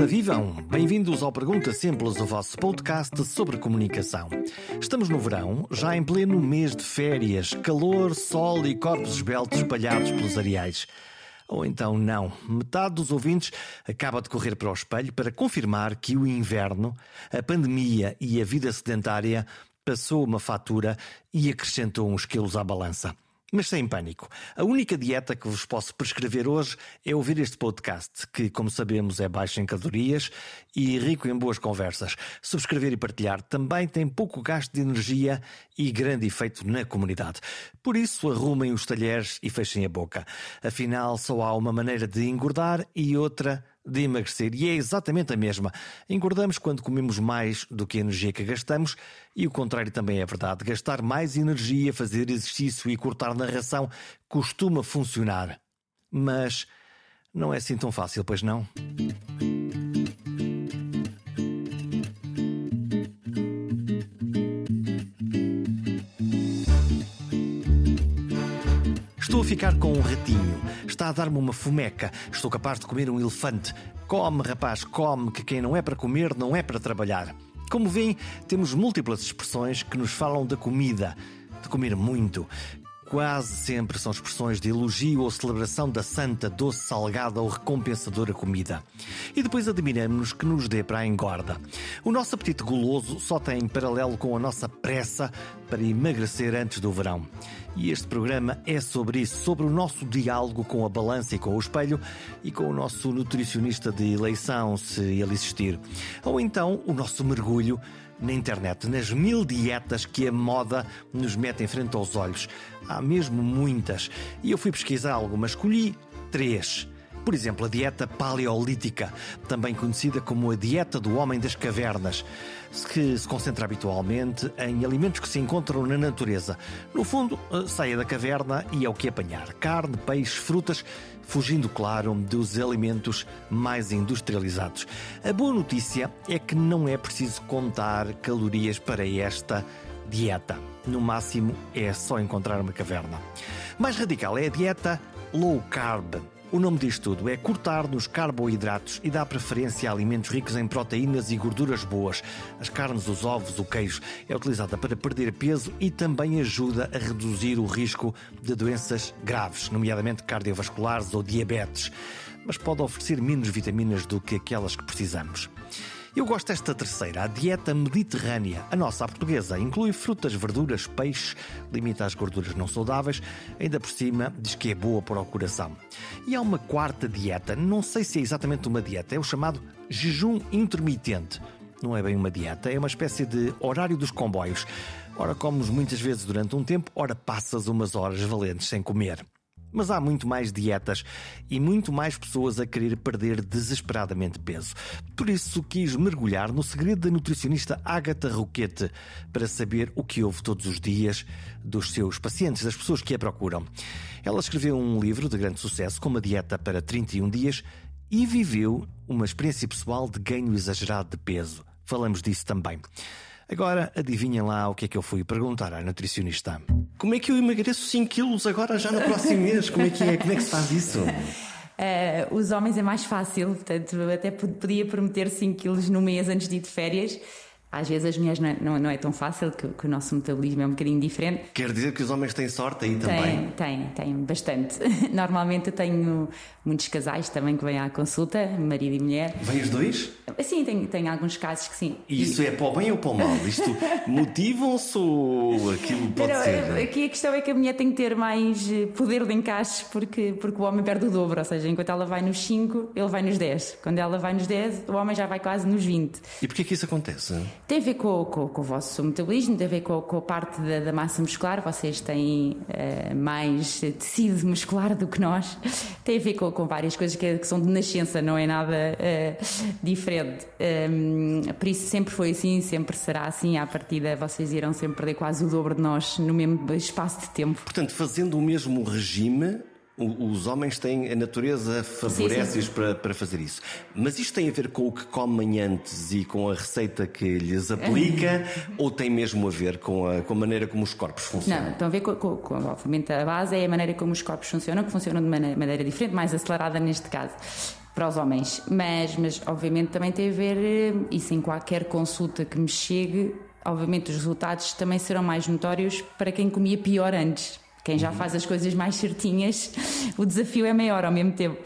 Ora, vivam! Bem-vindos ao Pergunta Simples, o vosso podcast sobre comunicação. Estamos no verão, já em pleno mês de férias, calor, sol e corpos esbeltos espalhados pelos areais. Ou então não. Metade dos ouvintes acaba de correr para o espelho para confirmar que o inverno, a pandemia e a vida sedentária passou uma fatura e acrescentou uns quilos à balança. Mas sem pânico. A única dieta que vos posso prescrever hoje é ouvir este podcast, que, como sabemos, é baixo em calorias e rico em boas conversas. Subscrever e partilhar também tem pouco gasto de energia e grande efeito na comunidade. Por isso, arrumem os talheres e fechem a boca. Afinal, só há uma maneira de engordar e outra de emagrecer e é exatamente a mesma. Engordamos quando comemos mais do que a energia que gastamos e o contrário também é verdade. Gastar mais energia, fazer exercício e cortar na ração costuma funcionar. Mas não é assim tão fácil, pois não? Ficar com um ratinho. Está a dar-me uma fomeca. Estou capaz de comer um elefante. Come, rapaz, come, que quem não é para comer não é para trabalhar. Como veem, temos múltiplas expressões que nos falam da comida, de comer muito. Quase sempre são expressões de elogio ou celebração da santa, doce, salgada ou recompensadora comida. E depois admiramos-nos que nos dê para a engorda. O nosso apetite goloso só tem paralelo com a nossa pressa para emagrecer antes do verão. E este programa é sobre isso, sobre o nosso diálogo com a balança e com o espelho e com o nosso nutricionista de eleição, se ele existir. Ou então o nosso mergulho na internet, nas mil dietas que a moda nos mete em frente aos olhos. Há mesmo muitas. E eu fui pesquisar algumas, escolhi três. Por exemplo, a dieta paleolítica, também conhecida como a dieta do homem das cavernas, que se concentra habitualmente em alimentos que se encontram na natureza. No fundo, eh, saia da caverna e é o que apanhar: carne, peixe, frutas, fugindo, claro, dos alimentos mais industrializados. A boa notícia é que não é preciso contar calorias para esta dieta. No máximo, é só encontrar uma caverna. Mais radical é a dieta low carb o nome disto tudo é cortar nos carboidratos e dar preferência a alimentos ricos em proteínas e gorduras boas. As carnes, os ovos, o queijo é utilizada para perder peso e também ajuda a reduzir o risco de doenças graves, nomeadamente cardiovasculares ou diabetes, mas pode oferecer menos vitaminas do que aquelas que precisamos. Eu gosto desta terceira, a dieta mediterrânea. A nossa, a portuguesa, inclui frutas, verduras, peixes, limita as gorduras não saudáveis, ainda por cima diz que é boa para o coração. E há uma quarta dieta, não sei se é exatamente uma dieta, é o chamado jejum intermitente. Não é bem uma dieta, é uma espécie de horário dos comboios. Ora comes muitas vezes durante um tempo, ora passas umas horas valentes sem comer. Mas há muito mais dietas e muito mais pessoas a querer perder desesperadamente peso. Por isso quis mergulhar no segredo da nutricionista Agatha Roquete para saber o que houve todos os dias dos seus pacientes, das pessoas que a procuram. Ela escreveu um livro de grande sucesso com uma dieta para 31 dias e viveu uma experiência pessoal de ganho exagerado de peso. Falamos disso também. Agora, adivinhem lá o que é que eu fui perguntar à nutricionista. Como é que eu emagreço 5 quilos agora já no próximo mês? Como é que é? Como é que se faz isso? Uh, os homens é mais fácil, portanto, até podia prometer 5 quilos no mês antes de ir de férias às vezes as mulheres não é, não, não é tão fácil, que, que, o nosso metabolismo é um bocadinho diferente. Quer dizer que os homens têm sorte aí também? Tem, tem, tem bastante. Normalmente eu tenho muitos casais também que vêm à consulta, marido e mulher. Vêm os dois? Sim, tem, tem alguns casos que sim. E isso é para o bem ou para o mal? Isto motivam-se ou aquilo pode Pero, ser? Aqui a questão é que a mulher tem que ter mais eh, poder de encaixe porque, porque o homem perde o dobro, ou seja, enquanto ela vai nos 5, ele vai nos 10. Quando ela vai nos 10, o homem já vai quase nos 20. E porquê que isso acontece? Tem a ver com, com, com o vosso metabolismo, tem a ver com, com a parte da, da, massa muscular. Vocês têm uh, mais tecido muscular do que nós. Tem a ver com, com várias coisas que, que, são de nascença, não é nada uh, diferente. Um, por isso sempre foi assim, sempre será assim. À partida, vocês irão sempre perder quase o dobro de nós no mesmo espaço de tempo. Portanto, fazendo o mesmo regime, os homens têm, a natureza favorece-os para, para fazer isso. Mas isto tem a ver com o que comem antes e com a receita que lhes aplica ou tem mesmo a ver com a, com a maneira como os corpos funcionam? Não, tem a ver com, com, com, obviamente, a base é a maneira como os corpos funcionam, que funcionam de maneira, maneira diferente, mais acelerada neste caso. para os homens. Mas, mas obviamente também tem a ver, eh, isso em qualquer consulta que me chegue, obviamente os resultados também serão mais notórios para quem comia pior antes. Quem já faz as coisas mais certinhas, o desafio é maior ao mesmo tempo.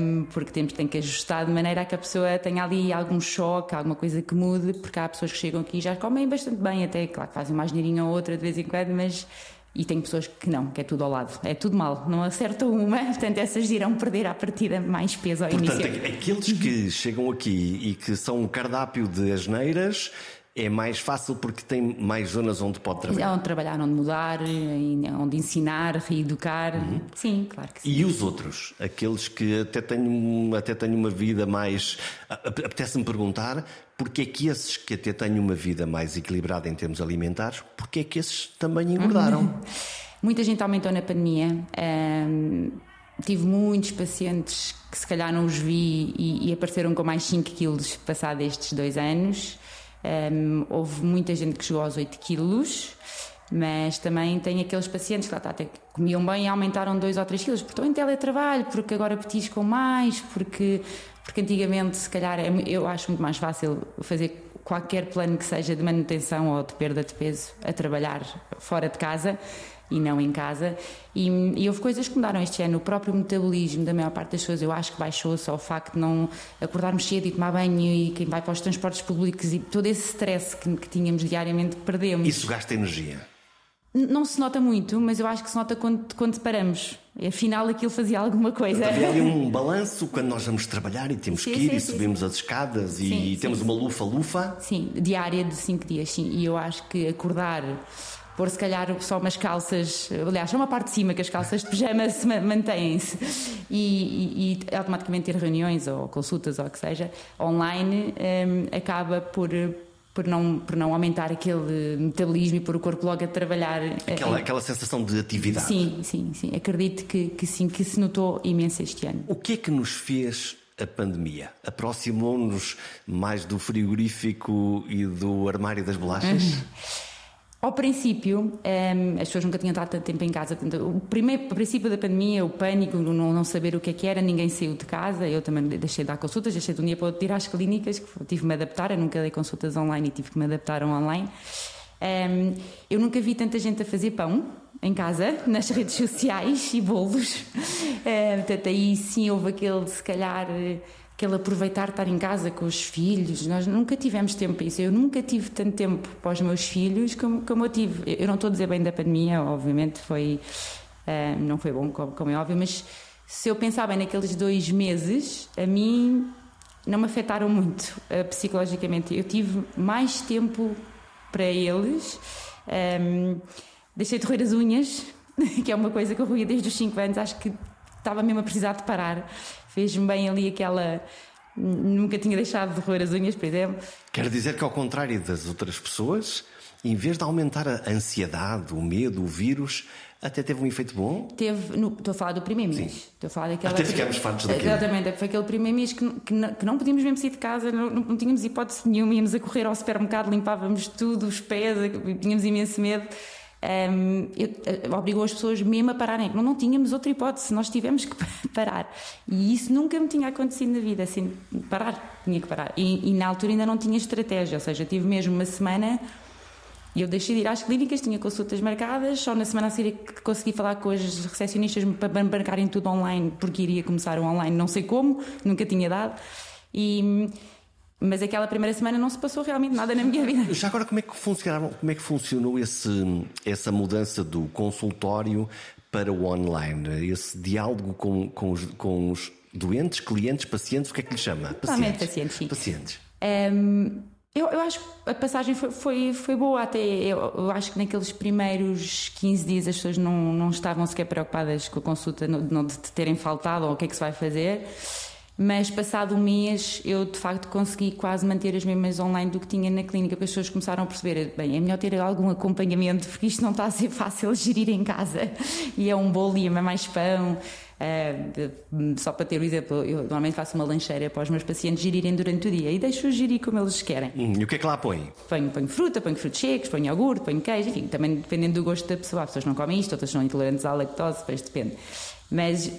Um, porque temos tem que ajustar de maneira a que a pessoa tenha ali algum choque, alguma coisa que mude, porque há pessoas que chegam aqui e já comem bastante bem, até, claro que fazem mais dinheirinho ou outra de vez em quando, mas e tem pessoas que não, que é tudo ao lado. É tudo mal, não acertam uma, portanto essas irão perder à partida mais peso ao portanto, início. aqueles que chegam aqui e que são um cardápio de asneiras, é mais fácil porque tem mais zonas onde pode trabalhar. Onde trabalhar, onde mudar, onde ensinar, reeducar. Uhum. Sim, claro que sim. E os outros? Aqueles que até têm, até têm uma vida mais. Apetece-me perguntar porque é que esses que até têm uma vida mais equilibrada em termos alimentares, porque é que esses também engordaram? Uhum. Muita gente aumentou na pandemia. Tive muitos pacientes que se calhar não os vi e, e apareceram com mais 5 quilos passados estes dois anos. Um, houve muita gente que chegou aos 8 quilos, mas também tem aqueles pacientes que lá está, até comiam bem e aumentaram 2 ou 3 quilos, porque estão em teletrabalho, porque agora petiscam mais, porque, porque antigamente, se calhar, é, eu acho muito mais fácil fazer qualquer plano que seja de manutenção ou de perda de peso a trabalhar fora de casa e não em casa. E, e, houve coisas que mudaram este ano. O próprio metabolismo da maior parte das pessoas eu acho que baixou só o facto de não acordarmos cedo e tomar banho e quem vai para os transportes públicos e todo esse stress que, que tínhamos diariamente perdemos. Isso gasta energia? Não se nota muito, mas eu acho que se nota quando, quando paramos. Afinal, aquilo fazia alguma coisa. Havia ali um balanço quando nós vamos trabalhar e temos sim, que ir sim, e sim, subimos as escadas e temos uma lufa-lufa. Sim, diária de 5 dias, sim. E eu acho que acordar pôr se calhar só umas calças, aliás, só uma parte de cima que as calças de pijama se mantêm-se e, e, e, automaticamente ter reuniões ou consultas ou o que seja online um, acaba por por não, por não aumentar aquele metabolismo e pôr o corpo logo a trabalhar. Aquela, é, aquela sensação de atividade. Sim, sim, sim. Acredito que, que sim, que se notou imenso este ano. O que é que nos fez a pandemia? Aproximou-nos mais do frigorífico e do armário das bolachas? Ao princípio, ehm, as pessoas nunca tinham estado tanto tempo em casa. O primeiro o princípio da pandemia, o pânico, não, não saber o que é que era, ninguém saiu de casa. Eu também deixei de dar consultas, deixei de um dia para outro ir às clínicas, tive que me adaptar. Eu nunca dei consultas online e tive que me adaptar online. Ehm, eu nunca vi tanta gente a fazer pão em casa, nas redes sociais e bolos. Uh, portanto, aí sim houve aquele, se calhar aquele aproveitar estar em casa com os filhos. Nós nunca tivemos tempo para isso. Eu nunca tive tanto tempo para os meus filhos como, como eu tive. Eu não estou a dizer bem da pandemia, obviamente foi uh, não foi bom, como, como, é óbvio, mas se eu pensar bem naqueles dois meses, a mim não me afetaram muito uh, psicologicamente. Eu tive mais tempo para eles. Um, ehm, deixei de roer as unhas, que é uma coisa que eu roía desde os 5 anos. Acho que estava mesmo a precisar de parar fez-me bem ali aquela. Nunca tinha deixado de roer as unhas, por exemplo. Quer dizer que, ao contrário das outras pessoas, em vez de aumentar a ansiedade, o medo, o vírus, até teve um efeito bom? Teve, no, estou a falar do primeiro mês. Estou a falar daquela. Até ficámos fartos daquilo. Exatamente, foi aquele primeiro mês que, que, não, que não podíamos mesmo sair de casa, não, não, tínhamos hipótese nenhuma, íamos a correr ao supermercado, limpávamos tudo, os pés, tínhamos imenso medo um, eu, uh, obrigou as pessoas mesmo a pararem. Não, não tínhamos outra hipótese, nós tivemos que parar. E isso nunca me tinha acontecido na vida, assim, parar, tinha que parar. E, e na altura ainda não tinha estratégia, ou seja, tive mesmo uma semana e eu deixei de ir às clínicas, tinha consultas marcadas, só na semana a seguir que consegui falar com as recepcionistas para marcarem tudo online, porque iria começar o online, não sei como, nunca tinha dado. E mas aquela primeira semana não se passou realmente nada na minha vida. Já agora, como é que funcionaram, como é que funcionou esse, essa mudança do consultório para o online? Esse diálogo com, com, os, com os doentes, clientes, pacientes, o que é que lhe chama? Pacientes. pacientes, sim. Pacientes. Um, eu, eu, acho que a passagem foi, foi, foi boa até. Eu, eu, acho que naqueles primeiros 15 dias as pessoas não, não estavam sequer preocupadas com a consulta, não, não de terem faltado ou o que é que se vai fazer mas passado um mês eu de facto consegui quase manter as mesmas online do que tinha na clínica, porque as pessoas começaram a perceber, bem, é melhor ter algum acompanhamento, porque isto não está a ser fácil gerir em casa, e é um bolo e é mais pão. Uh, só para ter o exemplo, eu normalmente faço uma lancheira para os meus pacientes gerirem durante o dia e deixo-os gerir como eles querem. Hum, e o que é que lá põe? Ponho, ponho fruta, ponho frutos secos, ponho iogurte, ponho queijo, enfim, também dependendo do gosto da pessoa. As pessoas não comem isto, outras são intolerantes à lactose, depois depende. Mas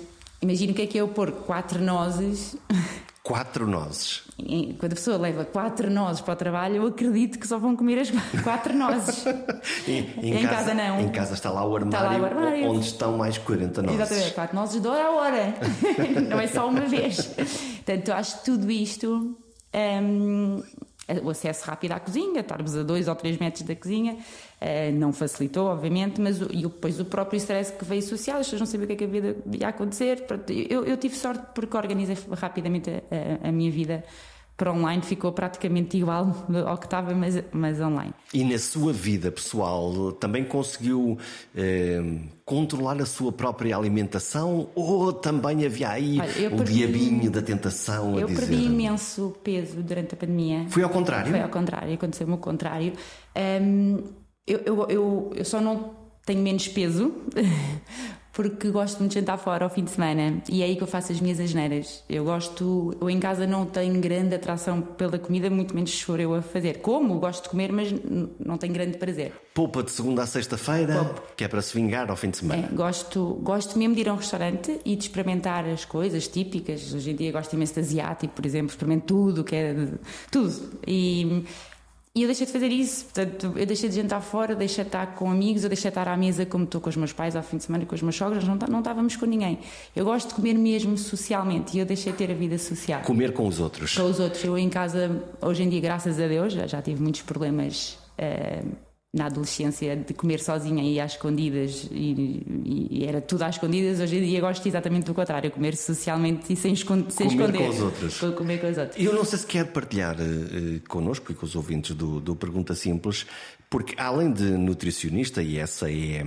Imagina o que é que é eu pôr quatro nozes. Quatro nozes. Quando a pessoa leva quatro nozes para o trabalho, eu acredito que só vão comer as quatro nozes. em, em, em casa, casa, não. Em casa está lá o armário, lá o armário. onde estão mais 40 nozes. Exatamente, quatro nozes de hora a hora. não é só uma vez. Portanto, eu acho que tudo isto. Um, o acesso rápido à cozinha, estarmos a dois ou três metros da cozinha, uh, não facilitou, obviamente, mas e depois o próprio stress que veio associado, as pessoas não sabiam o que é que havia acontecer. Eu, eu, tive sorte porque organizei rapidamente a, a, a minha vida para online ficou praticamente igual ao que estava, mas, mas online. E na sua vida pessoal também conseguiu eh, controlar a sua própria alimentação ou também havia aí Olha, o perdi, diabinho da tentação eu dizer... perdi imenso peso durante a pandemia. Foi ao contrário? Foi ao contrário, aconteceu-me o contrário. Um, eu, eu, eu, eu só não tenho menos peso porque gosto muito de jantar fora ao fim de semana e é aí que eu faço as minhas asneiras. Eu gosto, eu em casa não tenho grande atração pela comida, muito menos se for eu a fazer. Como, gosto de comer, mas não tenho grande prazer. Poupa de segunda a sexta-feira, que é para se vingar ao fim de semana. É, gosto, gosto mesmo de ir a um restaurante e de experimentar as coisas típicas. Hoje em dia gosto imenso de asiático, por exemplo, experimento tudo, que é tudo. E e eu deixei de fazer isso, portanto, eu deixei de jantar fora, deixei de estar com amigos, eu deixei de estar à mesa como estou com os meus pais ao fim de semana, com os meus sogros, não, não estávamos com ninguém. Eu gosto de comer mesmo socialmente e eu deixei de ter a vida social. Comer com os outros? Com os outros. Eu em casa, hoje em dia, graças a Deus, já, já tive muitos problemas. Uh, na adolescência de comer sozinha e às escondidas e, e, era tudo às escondidas hoje em dia gosto exatamente do contrário comer socialmente e sem, esconder, sem comer esconder. com os outros. Comer com os outros. Eu não sei se quer partilhar uh, connosco e com os ouvintes do, do Pergunta Simples porque além de nutricionista e essa é,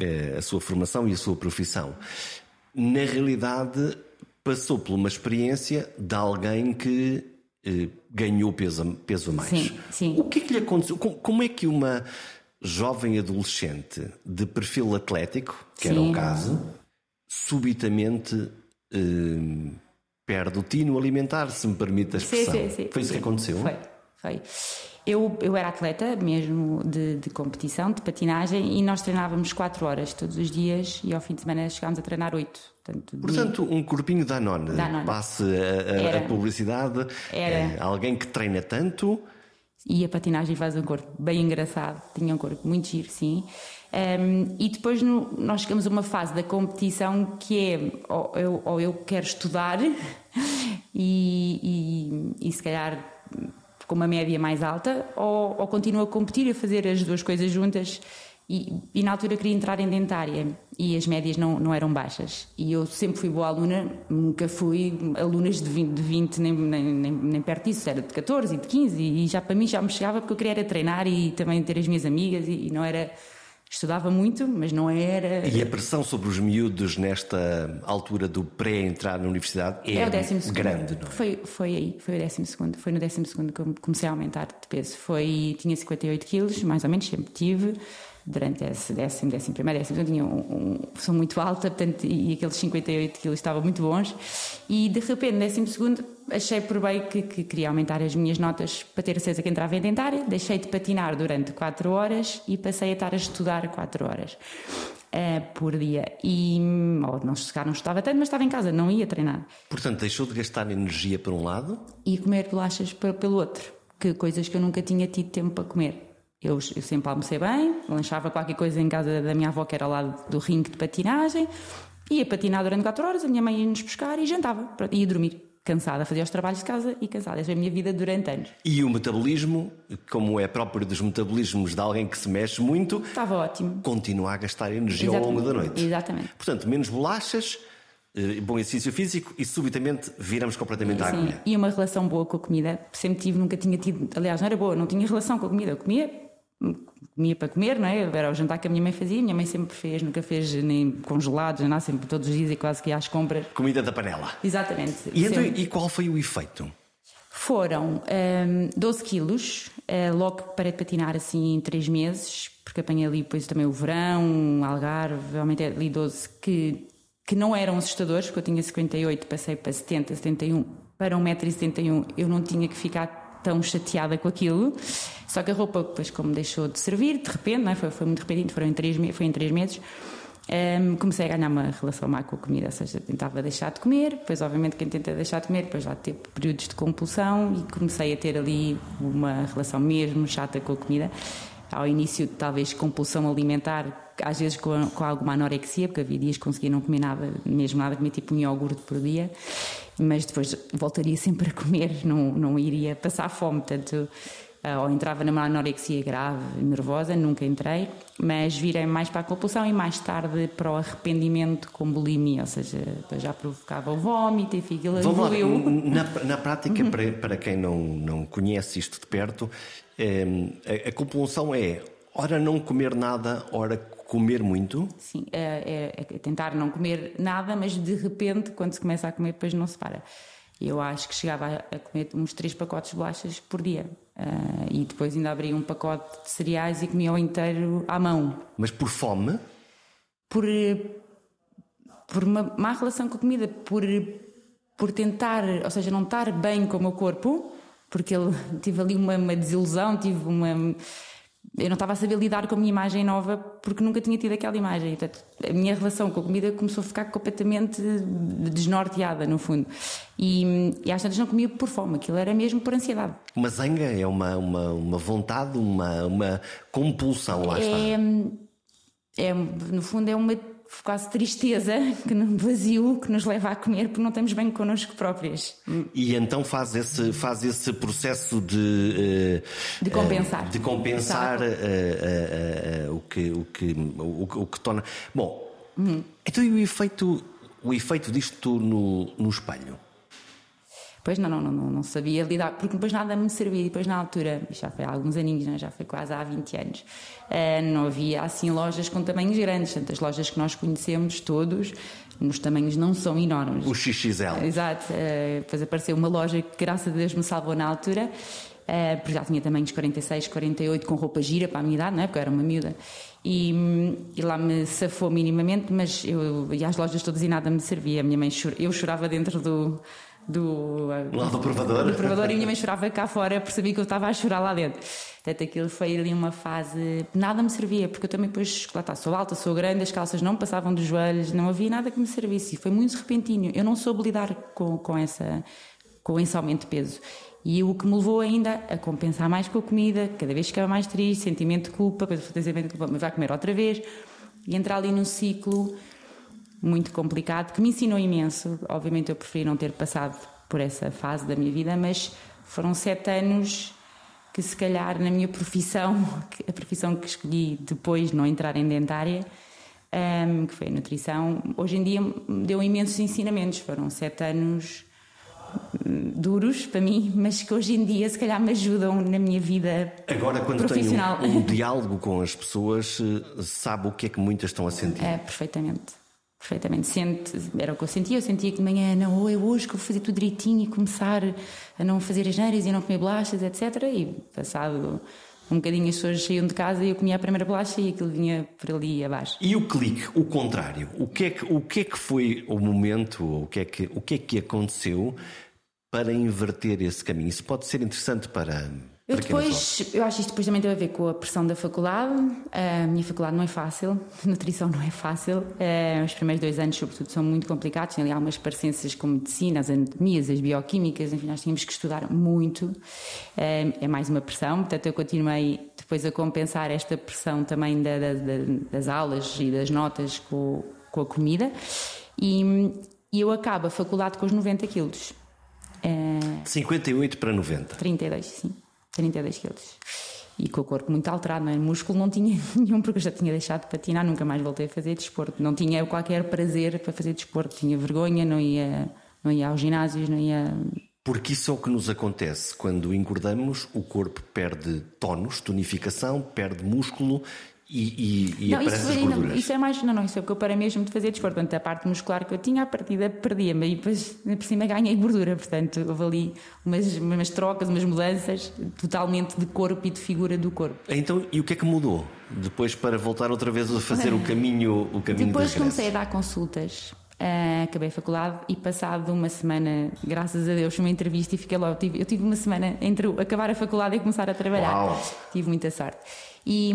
é a sua formação e a sua profissão na realidade passou por uma experiência de alguém que ganhou peso, peso mais. Sim, sim. O que é que lhe aconteceu? Como é que uma jovem adolescente de perfil atlético, que sim. era o caso, subitamente eh, perde o tino alimentar, se me permite a expressão? Sim, sim, sim. Foi isso que aconteceu? Foi, foi. Eu, eu era atleta mesmo de, de, competição, de patinagem, e nós treinávamos 4 horas todos os dias e ao fim de semana chegámos a treinar 8. Portanto, Portanto um corpinho da nona, nona. passe a, a, a publicidade, era. É, alguém que treina tanto. E a patinagem faz um corpo bem engraçado, tinha um corpo muito giro, sim. Um, e depois no, nós chegamos a uma fase da competição que é ou eu, ou eu quero estudar e, e, e se calhar com uma média mais alta, ou, ou continuo a competir a fazer as duas coisas juntas. E, e, na altura queria entrar em dentária e as médias não, não eram baixas. E eu sempre fui boa aluna, nunca fui alunas de 20, de 20 nem, nem, nem, nem, perto disso, era de 14 e de 15. E já para mim já me chegava porque eu queria era treinar e também ter as minhas amigas e, e não era Estudava muito, mas não era. E a pressão sobre os miúdos nesta altura do pré-entrar na universidade é, é o grande, não é? Foi, foi aí, foi o décimo segundo. Foi no décimo segundo que eu comecei a aumentar de peso. Foi, tinha 58 quilos, mais ou menos, sempre tive durante esse décimo, décimo primeiro, décimo segundo, tinha um, um, sou muito alta, portanto, e aqueles 58 quilos estavam muito bons. E de repente, décimo segundo, achei por bem que, que, queria aumentar as minhas notas para ter certeza que entrava em dentária. Deixei de patinar durante 4 horas e passei a estar a estudar 4 horas uh, por dia. E, ou não, não estava tanto, mas estava em casa, não ia treinar. Portanto, deixou de gastar energia por um lado? E comer bolachas pelo outro. Que coisas que eu nunca tinha tido tempo para comer. Eu, eu, sempre almocei bem, lanchava qualquer coisa em casa da minha avó, que era ao lado do ringue de patinagem, ia patinar durante 4 horas, a minha mãe ia-nos buscar e jantava, ia dormir. Cansada, fazia os trabalhos de casa e cansada. Essa é a minha vida durante anos. E o metabolismo, como é próprio dos metabolismos de alguém que se mexe muito, estava ótimo. Continua a gastar energia Exatamente. ao longo da noite. Exatamente. Portanto, menos bolachas, eh, bom exercício físico e subitamente viramos completamente à agulha. E uma relação boa com a comida. Sempre tive, nunca tinha tido. Aliás, não era boa, não tinha relação com a comida. Eu comia comia para comer, não é? Era o jantar que a minha mãe fazia, a minha mãe sempre fez, nunca fez nem congelados, nem nada, sempre todos os dias e quase que ia às compras. Comida da panela. Exatamente. E, então, e qual foi o efeito? Foram um, 12 quilos, uh, logo parei de patinar assim em 3 meses, porque apanhei ali depois também o verão, o Algarve, aumentei ali 12 que, que não eram assustadores, porque eu tinha 58, passei para 70, 71, para 1,71m eu não tinha que ficar tão chateada com aquilo. Só que a roupa, depois, como deixou de servir, de repente, é? foi, foi muito repentino, foram em três, foi em três meses. Um, comecei a ganhar uma relação má com a comida, ou seja, tentava deixar de comer, depois, obviamente, quem tenta deixar de comer, depois já teve períodos de compulsão e comecei a ter ali uma relação mesmo chata com a comida. Ao início, talvez compulsão alimentar, às vezes com, com alguma anorexia, porque havia dias que conseguia não comer nada, mesmo nada, comia tipo um iogurte por dia, mas depois voltaria sempre a comer, não, não iria passar fome, portanto ah, ou entrava numa anorexia grave, nervosa, nunca entrei, mas virei mais para a compulsão e mais tarde para o arrependimento com bulimia, ou seja, já provocava o vómito, enfim, aquilo evoluiu. Na, na prática, uhum. para, para quem não, não conhece isto de perto, é, a, a compulsão é ora não comer nada, ora comer muito? Sim, é, é, é, tentar não comer nada, mas de repente, quando se começa a comer, depois não se para. Eu acho que chegava a comer uns três pacotes de bolachas por dia. Uh, e depois ainda abria um pacote de cereais e comia o inteiro à mão. Mas por fome? Por, por uma má relação com a comida, por, por tentar, ou seja, não estar bem com o meu corpo, porque ele, tive ali uma, uma desilusão, tive uma eu não estava a saber lidar com a minha imagem nova porque nunca tinha tido aquela imagem. Portanto, a minha relação com a comida começou a ficar completamente desnorteada, no fundo. E, e às tantas não comia por fome, aquilo era mesmo por ansiedade. Uma zanga é uma, uma, uma vontade, uma, uma compulsão, lá está. É, é, no fundo, é uma quase tristeza, que vazio que nos leva a comer porque não estamos bem connosco próprias. E então faz esse, faz esse processo de, uh, de compensar, uh, de compensar uh, o, que, o, que, o, o, que torna. Bom, uhum. então e o efeito, o efeito disto no, no espelho? Pois não, não, não, não, sabia lidar, porque depois nada me servia. E depois, na altura, já foi há alguns aninhos, né? já foi quase há 20 anos, uh, não havia assim lojas com tamanhos grandes. Tantas lojas que nós conhecemos todos, nos tamanhos não são enormes. O XXL. Exato. Uh, depois apareceu uma loja que, graças a Deus, me salvou na altura. Uh, porque já tinha tamanhos 46, 48 com roupa gira para a minha idade, não é? Porque eu era uma miúda. E, e, lá me safou minimamente, mas eu ia às lojas todas e nada me servia. A minha mãe chor... eu chorava dentro do, do, lá do provador. Do provador e minha mãe chorava cá fora, percebi que eu estava a chorar lá dentro. Portanto, aquilo foi ali uma fase. Nada me servia, porque eu também, depois, lá está, sou alta, sou grande, as calças não passavam dos joelhos, não havia nada que me servisse. E foi muito repentino. Eu não soube lidar com, com, essa, com esse aumento de peso. E o que me levou ainda a compensar mais com a comida, cada vez ficava mais triste, sentimento de culpa, depois sentimento de culpa, mas vai comer outra vez. E entrar ali num ciclo muito complicado, que me ensinou imenso. Obviamente eu preferi não ter passado por essa fase da minha vida, mas foram sete anos que se calhar na minha profissão, a profissão que escolhi depois de não entrar em dentária, um, que foi a nutrição, hoje em dia me deu imensos ensinamentos. Foram sete anos hum, duros para mim, mas que hoje em dia se calhar me ajudam na minha vida Agora, quando tem um, um diálogo com as pessoas, eh, sabe o que é que muitas estão a sentir? É, perfeitamente perfeitamente. Sente, era o que eu sentia. Eu sentia que de manhã, não, é hoje que vou fazer tudo direitinho e começar a não fazer as neiras e a não comer bolachas, etc. E passado um bocadinho as pessoas saíam de casa e eu comia a primeira bolacha e aquilo vinha por ali abaixo. E o clique, o contrário? O que é que, o que, é que foi o momento, o que, é que, o que é que aconteceu para inverter esse caminho? Isso pode ser interessante para eu depois, eu acho que isto depois também tem a ver com a pressão da faculdade. A minha faculdade não é fácil, nutrição não é fácil. Eh, os primeiros dois anos, sobretudo, são muito complicados. Tem ali algumas parecências com medicina, as anatomias, as bioquímicas, enfim, nós tínhamos que estudar muito. Eh, é mais uma pressão, portanto, eu continuei depois a compensar esta pressão também da, da, das aulas e das notas com, com a comida. E, e eu acabo a faculdade com os 90 quilos. 58 para 90? 32, sim. 32 quilos. E com o corpo muito alterado, não é? Músculo não tinha nenhum, porque eu já tinha deixado de patinar, nunca mais voltei a fazer desporto. Não tinha qualquer prazer para fazer desporto, tinha vergonha, não ia, não ia aos ginásios, não ia. Porque isso é o que nos acontece. Quando engordamos, o corpo perde tónus, tonificação, perde músculo e, e, e não, isso, não, isso, é mais, não, não, isso é porque eu parei mesmo de fazer desporto. Portanto, a parte muscular que eu tinha, a partida perdia-me e depois por cima ganhei gordura. Portanto, houve ali umas, umas trocas, umas mudanças totalmente de corpo e de figura do corpo. Então, e o que é que mudou depois para voltar outra vez a fazer o caminho, o caminho Depois comecei a dar consultas. Uh, acabei a faculdade e passado uma semana, graças a Deus, uma entrevista e fiquei logo. Eu tive, eu tive uma semana entre acabar a faculdade e começar a trabalhar. Uau. Tive muita sorte. E,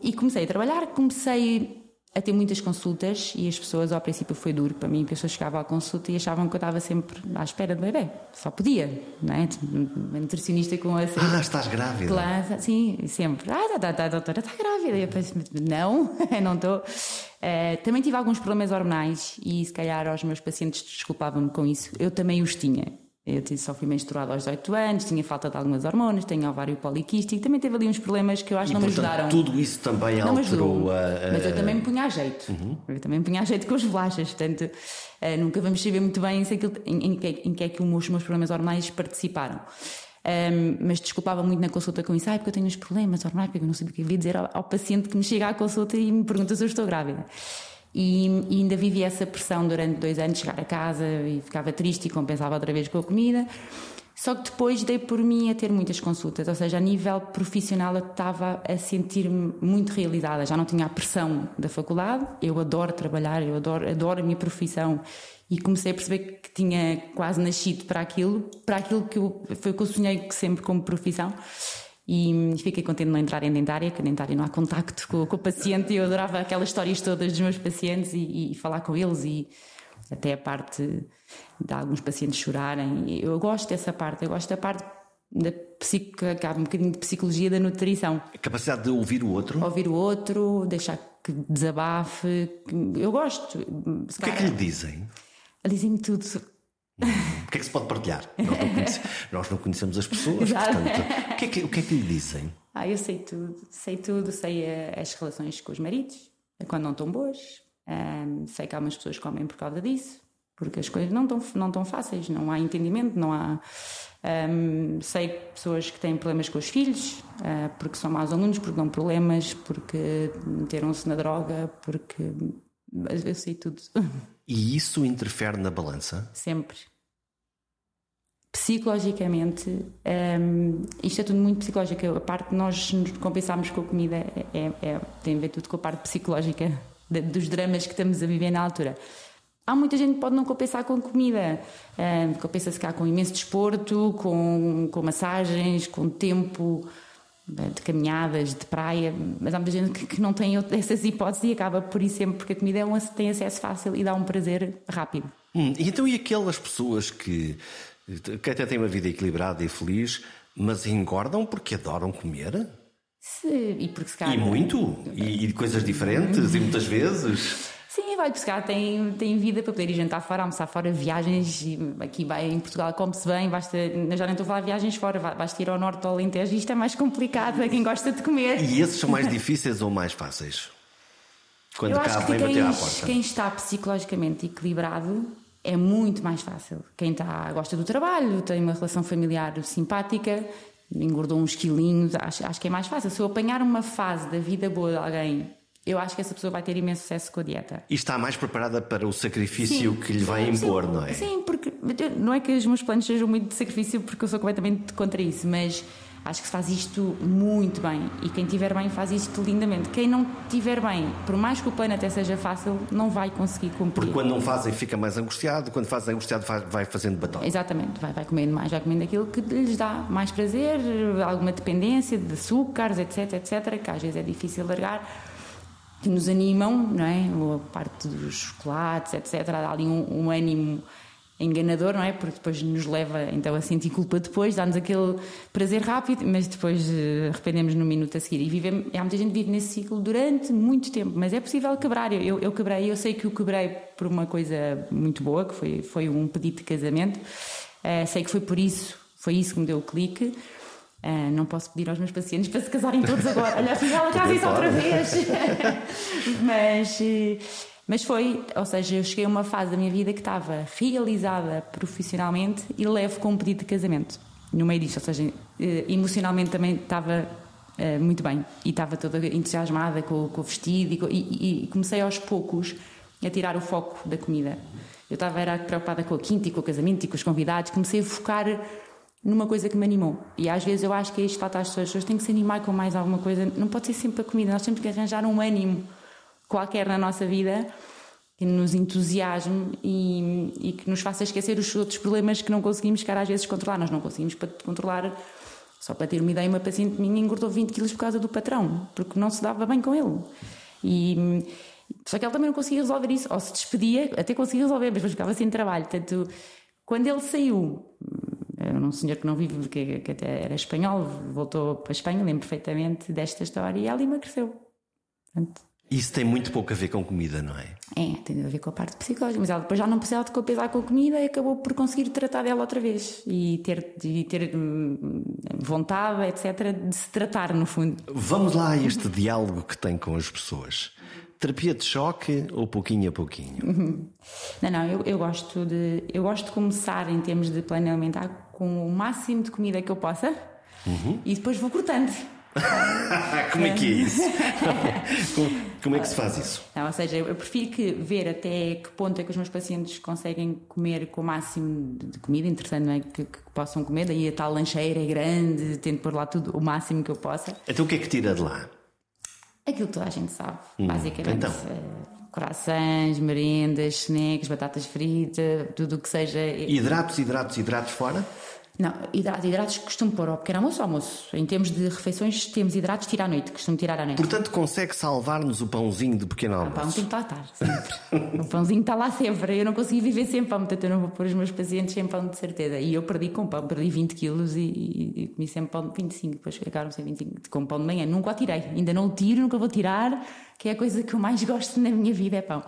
e comecei a trabalhar, comecei a ter muitas consultas e as pessoas, ao princípio foi duro para mim, porque as pessoas chegavam à consulta e achavam que eu estava sempre à espera de bebê. Só podia, não é? Uma nutricionista com a. Ah, estás grávida? Claro, sim, sempre. Ah, tá, tá, a doutora está grávida. E eu pensei, não, não estou. Uh, também tive alguns problemas hormonais e se calhar aos meus pacientes desculpavam-me com isso. Eu também os tinha. Eu só fui menstruada aos 18 anos, tinha falta de algumas hormonas, tenho ovário poliquístico, também teve ali uns problemas que eu acho que não portanto, me ajudaram. Tudo isso também não alterou a, a, Mas eu também me punha a jeito. Uhum. Eu também me punha a jeito com as bolachas, portanto, uh, nunca vamos saber muito bem aquilo, em, em, em, que é que os meus problemas hormonais participaram. Um, mas desculpava muito na consulta com isso, ah, porque eu tenho uns problemas hormonais, porque eu não sabia o que devia dizer ao, ao paciente que me chega à consulta e me pergunta se eu estou grávida. E, e, ainda vivi essa pressão durante dois anos, chegar a casa e ficava triste e compensava outra vez com a comida. Só que depois dei por mim a ter muitas consultas, ou seja, a nível profissional eu estava a sentir-me muito realizada, já não tinha a pressão da faculdade, eu adoro trabalhar, eu adoro, adoro a minha profissão e comecei a perceber que tinha quase nascido para aquilo, para aquilo que eu, foi o que eu sonhei sempre como profissão. E fiquei contente de não entrar em dentária, que a dentária não há contacto com, com o paciente eu adorava aquelas histórias todas dos meus pacientes e, e falar com eles e até a parte de alguns pacientes chorarem. Eu gosto dessa parte, eu gosto da parte da psico, um bocadinho de psicologia da nutrição. A capacidade de ouvir o outro? Ouvir o outro, deixar que desabafe. Eu gosto. O que é que lhe dizem? Dizem-me tudo. O que é que se pode partilhar? Nós não, conhece, nós não conhecemos as pessoas, portanto, o que, é que, o que é que lhe dizem? Ah, eu sei tudo, sei tudo, sei eh, as relações com os maridos, quando não estão boas, um, sei que há umas pessoas que comem por causa disso, porque as coisas não estão, não estão fáceis, não há entendimento, não há. Um, sei pessoas que têm problemas com os filhos, uh, porque são maus alunos, porque dão problemas, porque meteram-se na droga, porque. Eu sei tudo. E isso interfere na balança? Sempre. Psicologicamente, um, isto é tudo muito psicológico. A parte de nós nos compensarmos com a comida é, é, é, tem a ver tudo com a parte psicológica de, dos dramas que estamos a viver na altura. Há muita gente que pode não compensar com comida, um, compensa-se cá com imenso desporto, com, com massagens, com tempo de caminhadas, de praia, mas há muita gente que, que não tem essas hipóteses e acaba por ir sempre, porque a comida é um, tem acesso fácil e dá um prazer rápido. Hum, e então, e aquelas pessoas que, que até têm uma vida equilibrada e feliz, mas engordam porque adoram comer? Se, e porque se calhar, E muito? E, e coisas diferentes? e muitas vezes? Sim, vai buscar, tem, tem vida para poder ir jantar fora, almoçar fora, viagens. Aqui vai, em Portugal come-se bem, basta, já nem estou a falar viagens fora, basta ir ao norte ao Alentejo. Isto é mais complicado para quem gosta de comer. E esses são mais difíceis ou mais fáceis? Quando Eu cá vem bater à porta. Quem está psicologicamente equilibrado é muito mais fácil. Quem está, gosta do trabalho, tem uma relação familiar simpática, engordou uns quilinhos, acho, acho que é mais fácil. Se eu apanhar uma fase da vida boa de alguém eu acho que essa pessoa vai ter imenso sucesso com a dieta. E está mais preparada para o sacrifício sim, que lhe vai impor, sim, não é? Sim, porque não é que os meus planos sejam muito de sacrifício, porque eu sou completamente contra isso, mas acho que se faz isto muito bem. E quem estiver bem faz isto lindamente. Quem não estiver bem, por mais que o plano até seja fácil, não vai conseguir cumprir. Porque quando não fazem fica mais angustiado, quando faz angustiado vai fazendo batom. Exatamente, vai, vai comendo mais, vai comendo aquilo que lhes dá mais prazer, alguma dependência de açúcares, etc, etc, que às vezes é difícil largar que nos animam, não é? A parte dos chocolates, etc. Há ali um, um ânimo enganador, não é? Porque depois nos leva então a sentir culpa depois, dá-nos aquele prazer rápido, mas depois uh, arrependemos no minuto a seguir. E vivemos, há muita gente que vive nesse ciclo durante muito tempo, mas é possível quebrar. Eu, eu quebrei, eu sei que o quebrei por uma coisa muito boa, que foi, foi um pedido de casamento. Uh, sei que foi por isso, foi isso que me deu o clique. Uh, não posso pedir aos meus pacientes para se casarem todos agora. Olha, afinal, casa isso outra vez. mas, eh, mas foi, ou seja, eu cheguei a uma fase da minha vida que estava realizada profissionalmente e levo com um pedido de casamento no meio disto. Ou seja, eh, emocionalmente também estava uh, muito bem e estava toda entusiasmada com, com o vestido e, e, e, comecei aos poucos a tirar o foco da comida. Eu estava era preocupada com a quinta e com o casamento e com os convidados. Comecei a focar numa coisa que me animou. E às vezes eu acho que é isto falta às pessoas. As pessoas têm que se animar com mais alguma coisa. Não pode ser sempre a comida. Nós temos que arranjar um ânimo qualquer na nossa vida que nos entusiasme e, e, que nos faça esquecer os outros problemas que não conseguimos, cara, às vezes, controlar. Nós não conseguimos controlar. Só para ter uma ideia, uma paciente minha engordou 20 quilos por causa do patrão, porque não se dava bem com ele. E, Só que ele também não conseguia resolver isso, ou se despedia, até conseguia resolver, mas ficava sem trabalho. Portanto, quando ele saiu, era um senhor que não vive, que, que até era espanhol, voltou para a Espanha, lembro perfeitamente desta história, e a Lima cresceu. Portanto, isso tem muito pouco a ver com comida, não é? É, tem a ver com a parte psicológica, mas ela depois já não precisava de compensar com a comida e acabou por conseguir tratar dela outra vez e ter, e ter hum, vontade, etc., de se tratar, no fundo. Vamos lá a este diálogo que tem com as pessoas. Terapia de choque ou pouquinho a pouquinho? Uhum. Não, não, eu, eu, gosto de, eu gosto de começar em termos de plano alimentar com o máximo de comida que eu possa uhum. e depois vou cortando. como é que é isso? como, como, é que se faz isso? Não, ou seja, eu prefiro que ver até que ponto é que os meus pacientes conseguem comer com o máximo de comida, interessante, não é? Que, que possam comer, daí a tal lancheira é grande, tento pôr lá tudo o máximo que eu possa. Então o que é que tira de lá? Aquilo que toda a gente sabe, hum, basicamente. Então. Uh, corações, merendas, snacks, batatas fritas, tudo o que seja. Hidratos, hidratos, hidratos fora? Não, hidratos, hidratos costumo pôr ao pequeno almoço ou almoço. Em termos de refeições, temos hidratos tirar à noite, costumo tirar à noite. Portanto, consegue salvar-nos o pãozinho de pequeno almoço? O pão tem que lá estar, sempre. o pãozinho está lá sempre. Eu não consegui viver sem pão, portanto, eu não vou pôr os meus pacientes sem pão, de certeza. E eu perdi com pão, perdi 20 quilos e, e, e comi sempre pão de 25, depois ficaram sem 25, com pão de manhã. Nunca o tirei, ainda não o tiro, nunca vou tirar, que é a coisa que eu mais gosto na minha vida, é pão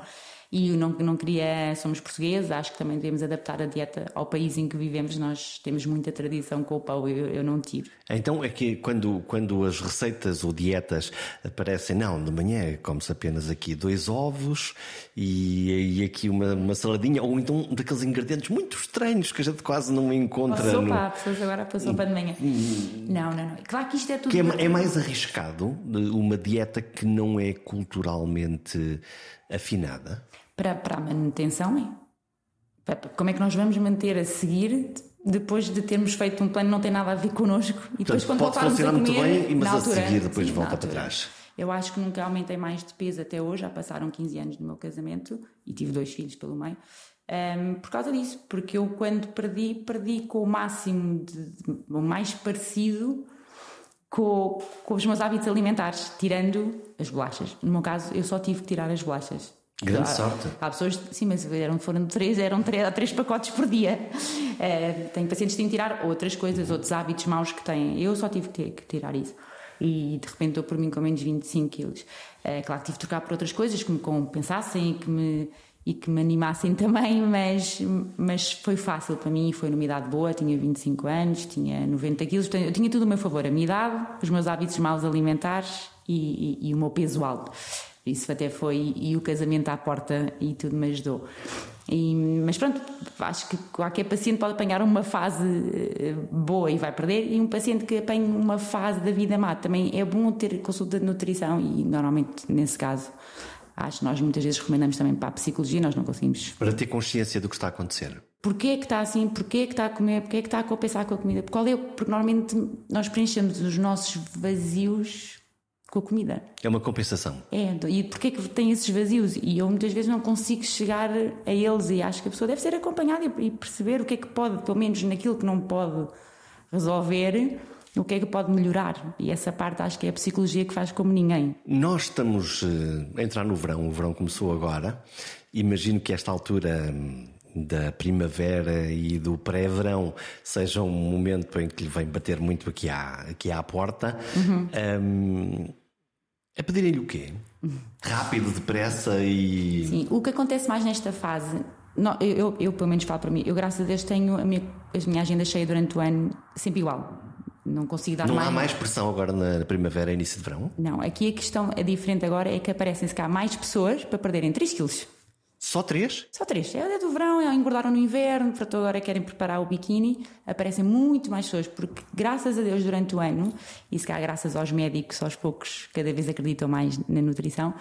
e não, não queria, somos portugueses, acho que também devemos adaptar a dieta ao país em que vivemos, nós temos muita tradição com o pão, eu, eu não tiro. Então é que quando, quando as receitas ou dietas aparecem, não, de manhã come-se apenas aqui dois ovos e, e aqui uma, uma, saladinha, ou então daqueles ingredientes muito estranhos que a gente quase não encontra. Ou sopa, no... há pessoas agora para sopa de manhã. Hum. Não, não, não. Claro que isto é tudo. Que é, é mais arriscado uma dieta que não é culturalmente afinada? Para, para a manutenção é. Como é que nós vamos manter a seguir depois de termos feito um plano que não tem nada a ver connosco e depois Portanto, quando pode funcionar muito bem, mas altura, a seguir depois sim, volta para trás. Eu acho que nunca aumentei mais de peso até hoje, já passaram 15 anos do meu casamento e tive dois filhos pelo meio. Um, por causa disso, porque eu quando perdi, perdi com o máximo, de, o mais parecido com, com os meus hábitos alimentares, tirando as bolachas. No meu caso, eu só tive que tirar as bolachas. Grande há, sorte. Há pessoas, sim, mas eram, foram três, eram três, três pacotes por dia. É, tenho pacientes que têm que tirar outras coisas, outros hábitos maus que têm. Eu só tive que, ter, que tirar isso. E de repente estou por mim com menos 25 quilos. É, claro que tive que trocar por outras coisas que me compensassem e que me, e que me animassem também, mas, mas foi fácil para mim, foi numa idade boa, tinha 25 anos, tinha 90 quilos, eu tinha tudo a meu favor, a minha idade, os meus hábitos maus alimentares e, e, e o meu peso alto. Isso até foi, e o casamento à porta e tudo me ajudou. E, mas pronto, acho que qualquer paciente pode apanhar uma fase eh, boa e vai perder, e um paciente que apanha uma fase da vida má também é bom ter consulta de nutrição, e normalmente nesse caso. Acho que nós muitas vezes recomendamos também para a psicologia, nós não conseguimos. Para ter consciência do que está a acontecer. Porquê é que está assim? Porquê é que está a comer? Porquê é que está a compensar com a comida? Qual é? Porque normalmente nós preenchemos os nossos vazios com a comida. É uma compensação. É, e porquê é que tem esses vazios? E eu muitas vezes não consigo chegar a eles e acho que a pessoa deve ser acompanhada e perceber o que é que pode, pelo menos naquilo que não pode resolver, o que é que pode melhorar. E essa parte acho que é a psicologia que faz como ninguém. Nós estamos eh, a entrar no verão, o verão começou agora. Imagino que esta altura hum, da primavera e do pré-verão seja um momento em que lhe vem bater muito aqui à, aqui à porta. Uhum. Um, a pedirem-lhe o quê? Rápido, depressa e. Sim, o que acontece mais nesta fase, não, eu, eu, eu, pelo menos falo para mim, eu graças a Deus tenho a minha, a minha agenda cheia durante o ano, sempre igual. Não consigo dar não mais. Não há mais pressão agora na primavera e início de verão? Não, aqui a questão é diferente agora, é que aparecem-se cá mais pessoas para perderem 3 quilos. Só três? Só três. É do verão, é, engordaram no inverno, para agora querem preparar o biquíni. Aparecem muito mais pessoas, porque graças a Deus durante o ano, e se cá graças aos médicos, aos poucos, cada vez acreditam mais na nutrição,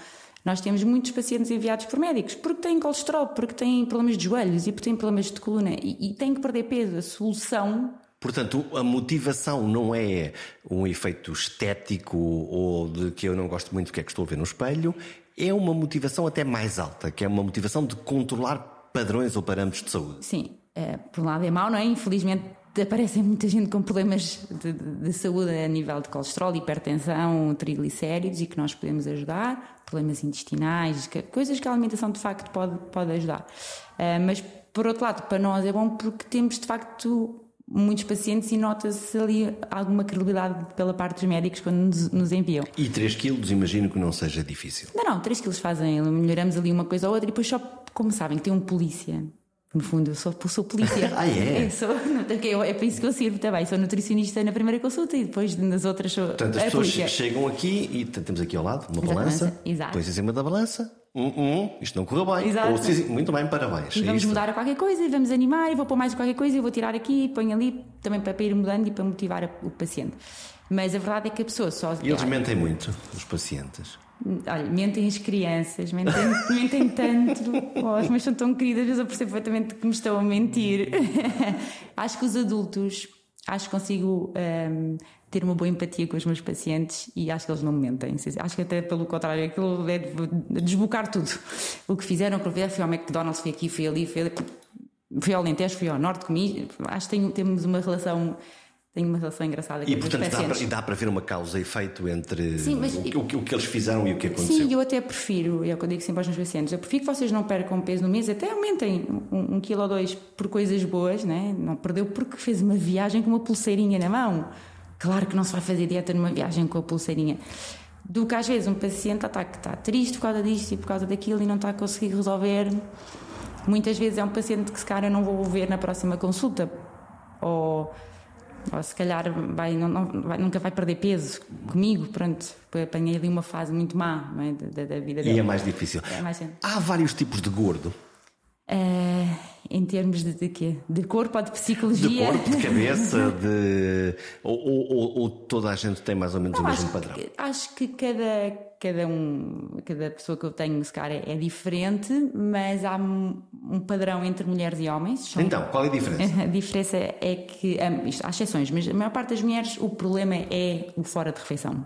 nós temos muitos pacientes enviados por médicos, porque têm colesterol, porque têm problemas de joelhos e porque têm problemas de coluna e, e têm que perder peso. A solução Portanto, a motivação não é um efeito estético ou de que eu não gosto muito do que é que estou a ver no espelho, é uma motivação até mais alta, que é uma motivação de controlar padrões ou parâmetros de saúde. Sim, é, por um lado é mau, não é? Infelizmente aparecem muita gente com problemas de, de, saúde a nível de colesterol, hipertensão, triglicéridos e que nós podemos ajudar, problemas intestinais, que, coisas que a alimentação de facto pode, pode ajudar. Uh, mas por outro lado, para nós é bom porque temos de facto muitos pacientes e nota-se ali alguma credibilidade pela parte dos médicos quando nos, nos, enviam. E 3 quilos, imagino que não seja difícil. Não, não, 3 quilos fazem, melhoramos ali uma coisa ou outra e depois só, como sabem, tem um polícia no fundo, eu sou, sou polícia. ah, é? Eu sou, é para isso que eu sirvo também. Sou nutricionista na primeira consulta e depois nas outras sou. Portanto, as pessoas polícia. chegam aqui e temos aqui ao lado uma balança. Exato. Pões em cima da balança. Isto não correu bem. Exato. Ou, sim, muito bem, parabéns. E vamos é mudar a qualquer coisa, e vamos animar, e vou pôr mais qualquer coisa, e vou tirar aqui, e ponho ali, também para, para ir mudando e para motivar o paciente. Mas a verdade é que a pessoa só. E eles mentem muito, os pacientes. Olha, mentem as crianças, mentem, mentem tanto, oh, mas são tão queridas, mas eu percebo perfeitamente que me estão a mentir. acho que os adultos, acho que consigo um, ter uma boa empatia com os meus pacientes e acho que eles não me mentem. Acho que até pelo contrário, aquilo é de desbocar tudo. O que fizeram, que eu fui ao McDonald's, fui aqui, fui ali, fui, ali, fui ao Alentejo, fui ao Norte comigo. Acho que tenho, temos uma relação tenho uma relação engraçada com e, portanto, dá para, e dá para ver uma causa e efeito entre Sim, mas, o, o, o, que eles fizeram e o que aconteceu. Sim, eu até prefiro, é o que eu digo sempre aos meus pacientes, eu prefiro que vocês não percam peso no mês, até aumentem um, um quilo ou dois por coisas boas, né? não perdeu porque fez uma viagem com uma pulseirinha na mão. Claro que não se vai fazer dieta numa viagem com a pulseirinha. Do que às vezes um paciente está, está triste por causa disto e por causa daquilo e não está a conseguir resolver. Muitas vezes é um paciente que se calhar eu não vou ver na próxima consulta. Ou ou se calhar vai, não, não, vai, nunca vai perder peso comigo, pronto, apanhei ali uma fase muito má é? da, da, vida dele. E é mais difícil. É mais... Há vários tipos de gordo. Uh, em termos de, de quê? De corpo ou de psicologia? De corpo, de cabeça, de. Ou, ou, ou, toda a gente tem mais ou menos Não, o mesmo padrão? Que, acho que cada, cada, um, cada pessoa que eu tenho, se calhar, é, é diferente, mas há um padrão entre mulheres e homens. Então, qual é a diferença? A diferença é que, isto, há exceções, mas a maior parte das mulheres, o problema é o fora de refeição.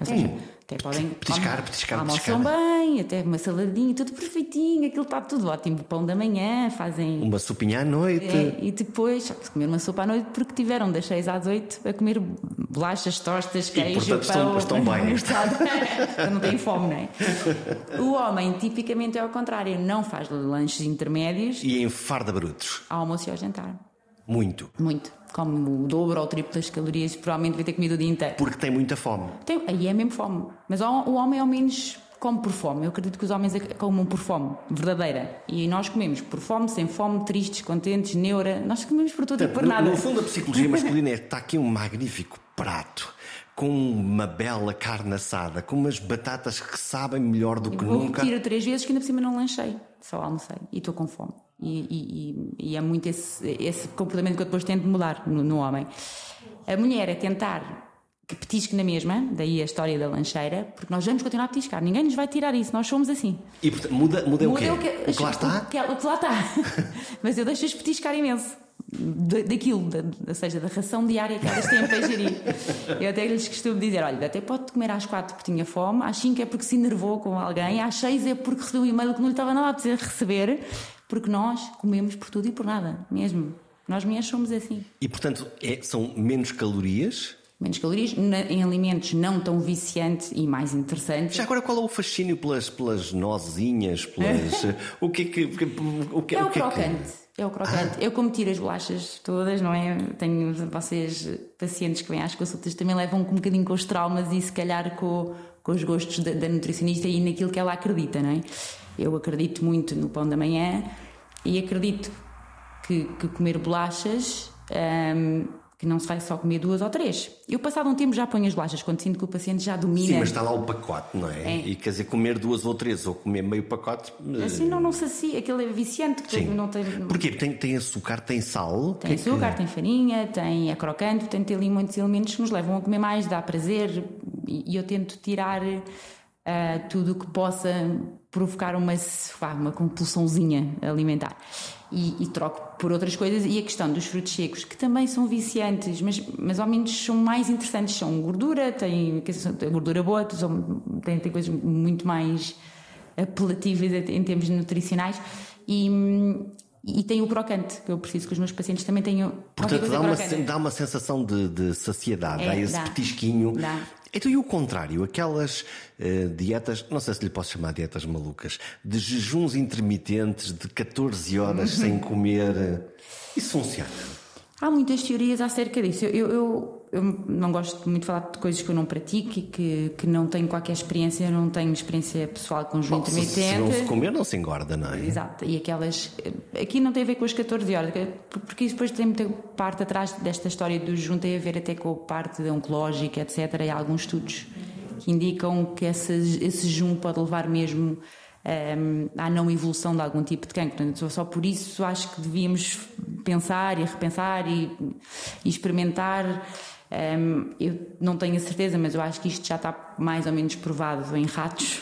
Ou seja, hum. Até podem. Petiscar, petiscar, almoçam petiscar. bem, até uma saladinha, tudo perfeitinho, aquilo está tudo ótimo. Pão da manhã, fazem. Uma sopinha à noite. É, e depois, comer uma sopa à noite porque tiveram das 6 às 8 a comer bolachas, tostas, queijo, e, portanto, pão. Estão, estão bem. não têm fome, não é? O homem, tipicamente, é ao contrário, não faz lanches intermédios. E enfarda brutos. Ao almoço e ao jantar. Muito. Muito come o dobro ou o triplo das calorias, provavelmente vai ter comido o dia inteiro. Porque tem muita fome. Tem, aí é mesmo fome. Mas o homem ao menos come por fome. Eu acredito que os homens comem por fome, verdadeira. E nós comemos por fome, sem fome, tristes, contentes, neura. Nós comemos por tudo e por no, nada. No fundo, a psicologia masculina é está aqui um magnífico prato com uma bela carne assada, com umas batatas que sabem melhor do que nunca. Vou repetir três vezes que ainda por cima não lanchei, só almocei e estou com fome. E, e, e, é muito esse, esse comportamento que eu depois tento mudar no, no homem. A mulher é tentar que petisque na mesma, daí a história da lancheira, porque nós vamos continuar a petiscar, ninguém nos vai tirar isso, nós somos assim. E portanto, muda, muda, muda o quê? O que, o que lá está? O que, o que lá está. Mas eu deixo-as petiscar imenso. Daquilo, da, ou seja, da ração diária que elas têm para gerir. Eu até lhes costumo dizer: olha, até pode comer às quatro porque tinha fome, às cinco é porque se enervou com alguém, às seis é porque recebeu um e-mail que não lhe estava nada a dizer receber, porque nós comemos por tudo e por nada, mesmo. Nós mulheres somos assim. E portanto, é, são menos calorias? Menos calorias, em alimentos não tão viciantes e mais interessantes. Já agora, qual é o fascínio pelas, pelas nozinhas? Pelas, o que é que. O que, é o, o que crocante. É, que... é o crocante. Ah. Eu, como tiro as bolachas todas, não é? Tenho vocês, pacientes que vêm às consultas, também levam um bocadinho com os traumas e se calhar com, com os gostos da, da nutricionista e naquilo que ela acredita, não é? Eu acredito muito no pão da manhã e acredito que, que comer bolachas. Um, que não se vai só comer duas ou três. Eu, passado um tempo, já ponho as bolachas, quando sinto que o paciente já domina. Sim, mas está lá o pacote, não é? é. E quer dizer, comer duas ou três ou comer meio pacote. Eh, assim não, não sacia, aquilo é viciante. Sim. Não tem... Porquê? Tem, tem açúcar, tem sal? Tem que açúcar, que... tem farinha, tem é crocante, portanto tem ali muitos elementos que nos levam a comer mais, dá prazer e eu tento tirar uh, tudo o que possa provocar uma, uma compulsãozinha alimentar. E, e, troco por outras coisas. E a questão dos frutos secos, que também são viciantes, mas, mas ao menos são mais interessantes. São gordura, têm, gordura boa, são, têm, têm coisas muito mais apelativas em termos nutricionais. E, E tem o crocante, que eu preciso que os meus pacientes também tenham. Portanto, dá uma, dá uma sensação de, de saciedade, é, dá esse dá. petisquinho. Dá. Então, e o contrário, aquelas uh, dietas, não sei se lhe posso chamar dietas malucas, de jejuns intermitentes de 14 horas sem comer, isso funciona? Há muitas teorias acerca disso. Eu, eu, eu, não gosto muito de falar de coisas que eu não pratico e que, que não tenho qualquer experiência, não tenho experiência pessoal com jejum intermitente. Se, não se comer, não se engorda, não é? Exato. E aquelas. Aqui não tem a ver com as 14 horas, porque isso depois tem muita parte atrás desta história do jejum, tem a ver até com a parte oncológica, etc. E há alguns estudos que indicam que esse, esse jejum pode levar mesmo um, à não evolução de algum tipo de cancro. Portanto, só por isso acho que devíamos pensar e repensar e, e experimentar. Um, eu não tenho a certeza, mas eu acho que isto já está mais ou menos provado em ratos,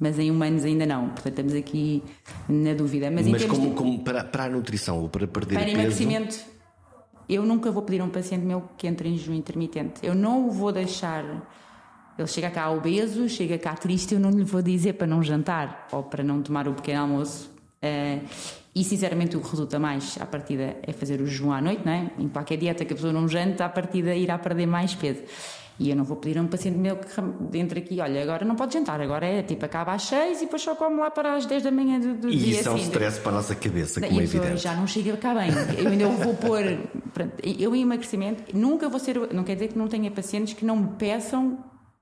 mas em humanos ainda não. Portanto, estamos aqui na dúvida. Mas, mas como, de... como para, para, a nutrição ou para perder para peso? Para emagrecimento, eu nunca vou pedir a um paciente meu que entre em jejum intermitente. Eu não o vou deixar ele chega cá obeso, chega cá triste, eu não lhe vou dizer para não jantar ou para não tomar o pequeno almoço. Uh, e sinceramente o que resulta mais à partida é fazer o jejum à noite, não é? Em qualquer dieta que a pessoa não janta, à partida irá perder mais peso. E eu não vou pedir a um paciente meu que entre aqui, olha, agora não pode jantar, agora é tipo acaba às 6 e depois só come lá para as 10 da manhã do, do e dia. E isso é um stress para a nossa cabeça, como e é evidente. já não chega cá bem. Eu ainda vou pôr. Eu em emagrecimento, nunca vou ser. Não quer dizer que não tenha pacientes que não me peçam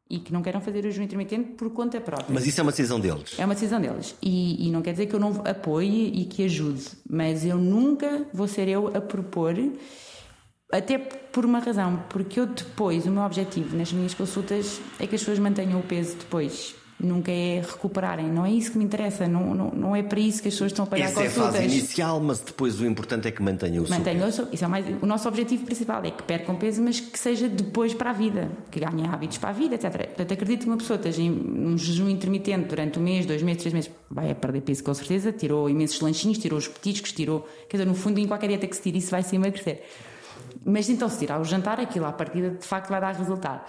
e que não queiram fazer o jejum intermitente por conta própria. Mas isso é uma decisão deles? É uma decisão deles. E, e, não quer dizer que eu não apoie e que ajude, mas eu nunca vou ser eu a propor, até por uma razão, porque eu depois, o meu objetivo nas minhas consultas é que as pessoas mantenham o peso depois nunca é recuperarem. Não é isso que me interessa, não, não, não é para isso que as pessoas estão a pagar Essa consultas. Essa é a fase inicial, mas depois o importante é que mantenham o mantenham seu peso. Isso é mais, o nosso objetivo principal, é que percam peso, mas que seja depois para a vida, que ganhem hábitos para a vida, etc. Portanto, acredito que uma pessoa esteja em um jejum intermitente durante um mês, dois meses, três meses, vai a perder peso com certeza, tirou imensos lanchinhos, tirou os petiscos, tirou... Quer dizer, no fundo, em qualquer dieta que se tire, isso vai se emagrecer. Mas então, se tirar o jantar, aquilo à partida, de facto, vai dar resultado.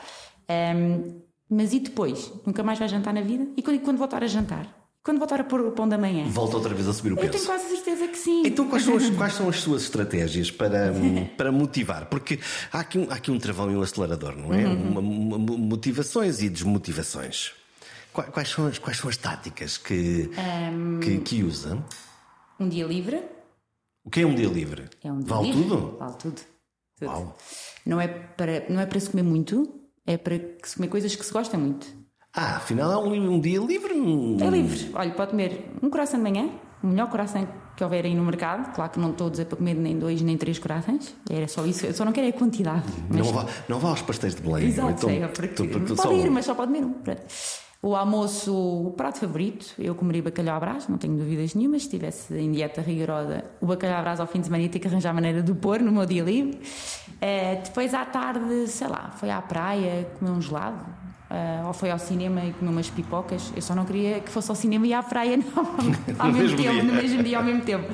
Um, mas e depois? Nunca mais vai jantar na vida? E quando, quando voltar a jantar? Quando voltar a pôr o pão da manhã? Volta outra vez a subir o peso. Eu tenho quase certeza que sim. Então, quais são as, quais são as suas estratégias para, para motivar? Porque há aqui, um, há aqui um travão e um acelerador, não é? Uhum. Uma, uma, motivações e desmotivações. Quais, quais, são, as, quais são as táticas que, um, que, que usa? Um dia livre. O que é um dia livre? É um dia vale livre. tudo? Vale tudo. tudo. Não é, para, não é para se comer muito, é para comer coisas que se gosta muito. Ah, afinal é um, um dia livre? É livre. Olha, pode comer um coração de manhã, o melhor coração que houver aí no mercado. Claro que não estou a dizer para comer nem dois nem três corações. Era só isso. Eu só não quero é a quantidade. Mas... Não, vá, não vá aos pastéis de Belém. Exato, então, porque pode ir, mas só pode comer um. O almoço, o prato favorito, eu comeria bacalhau à brás, não tenho dúvidas nenhuma. Se estivesse em dieta rigorosa, o bacalhau à brás ao fim de semana ia ter que arranjar maneira de pôr no meu dia livre. É, depois à tarde, sei lá, foi à praia comer um gelado. Uh, ou foi ao cinema e comer umas pipocas. Eu só não queria que fosse ao cinema e à praia não, ao mesmo, mesmo tempo, dia. no mesmo dia, ao mesmo tempo.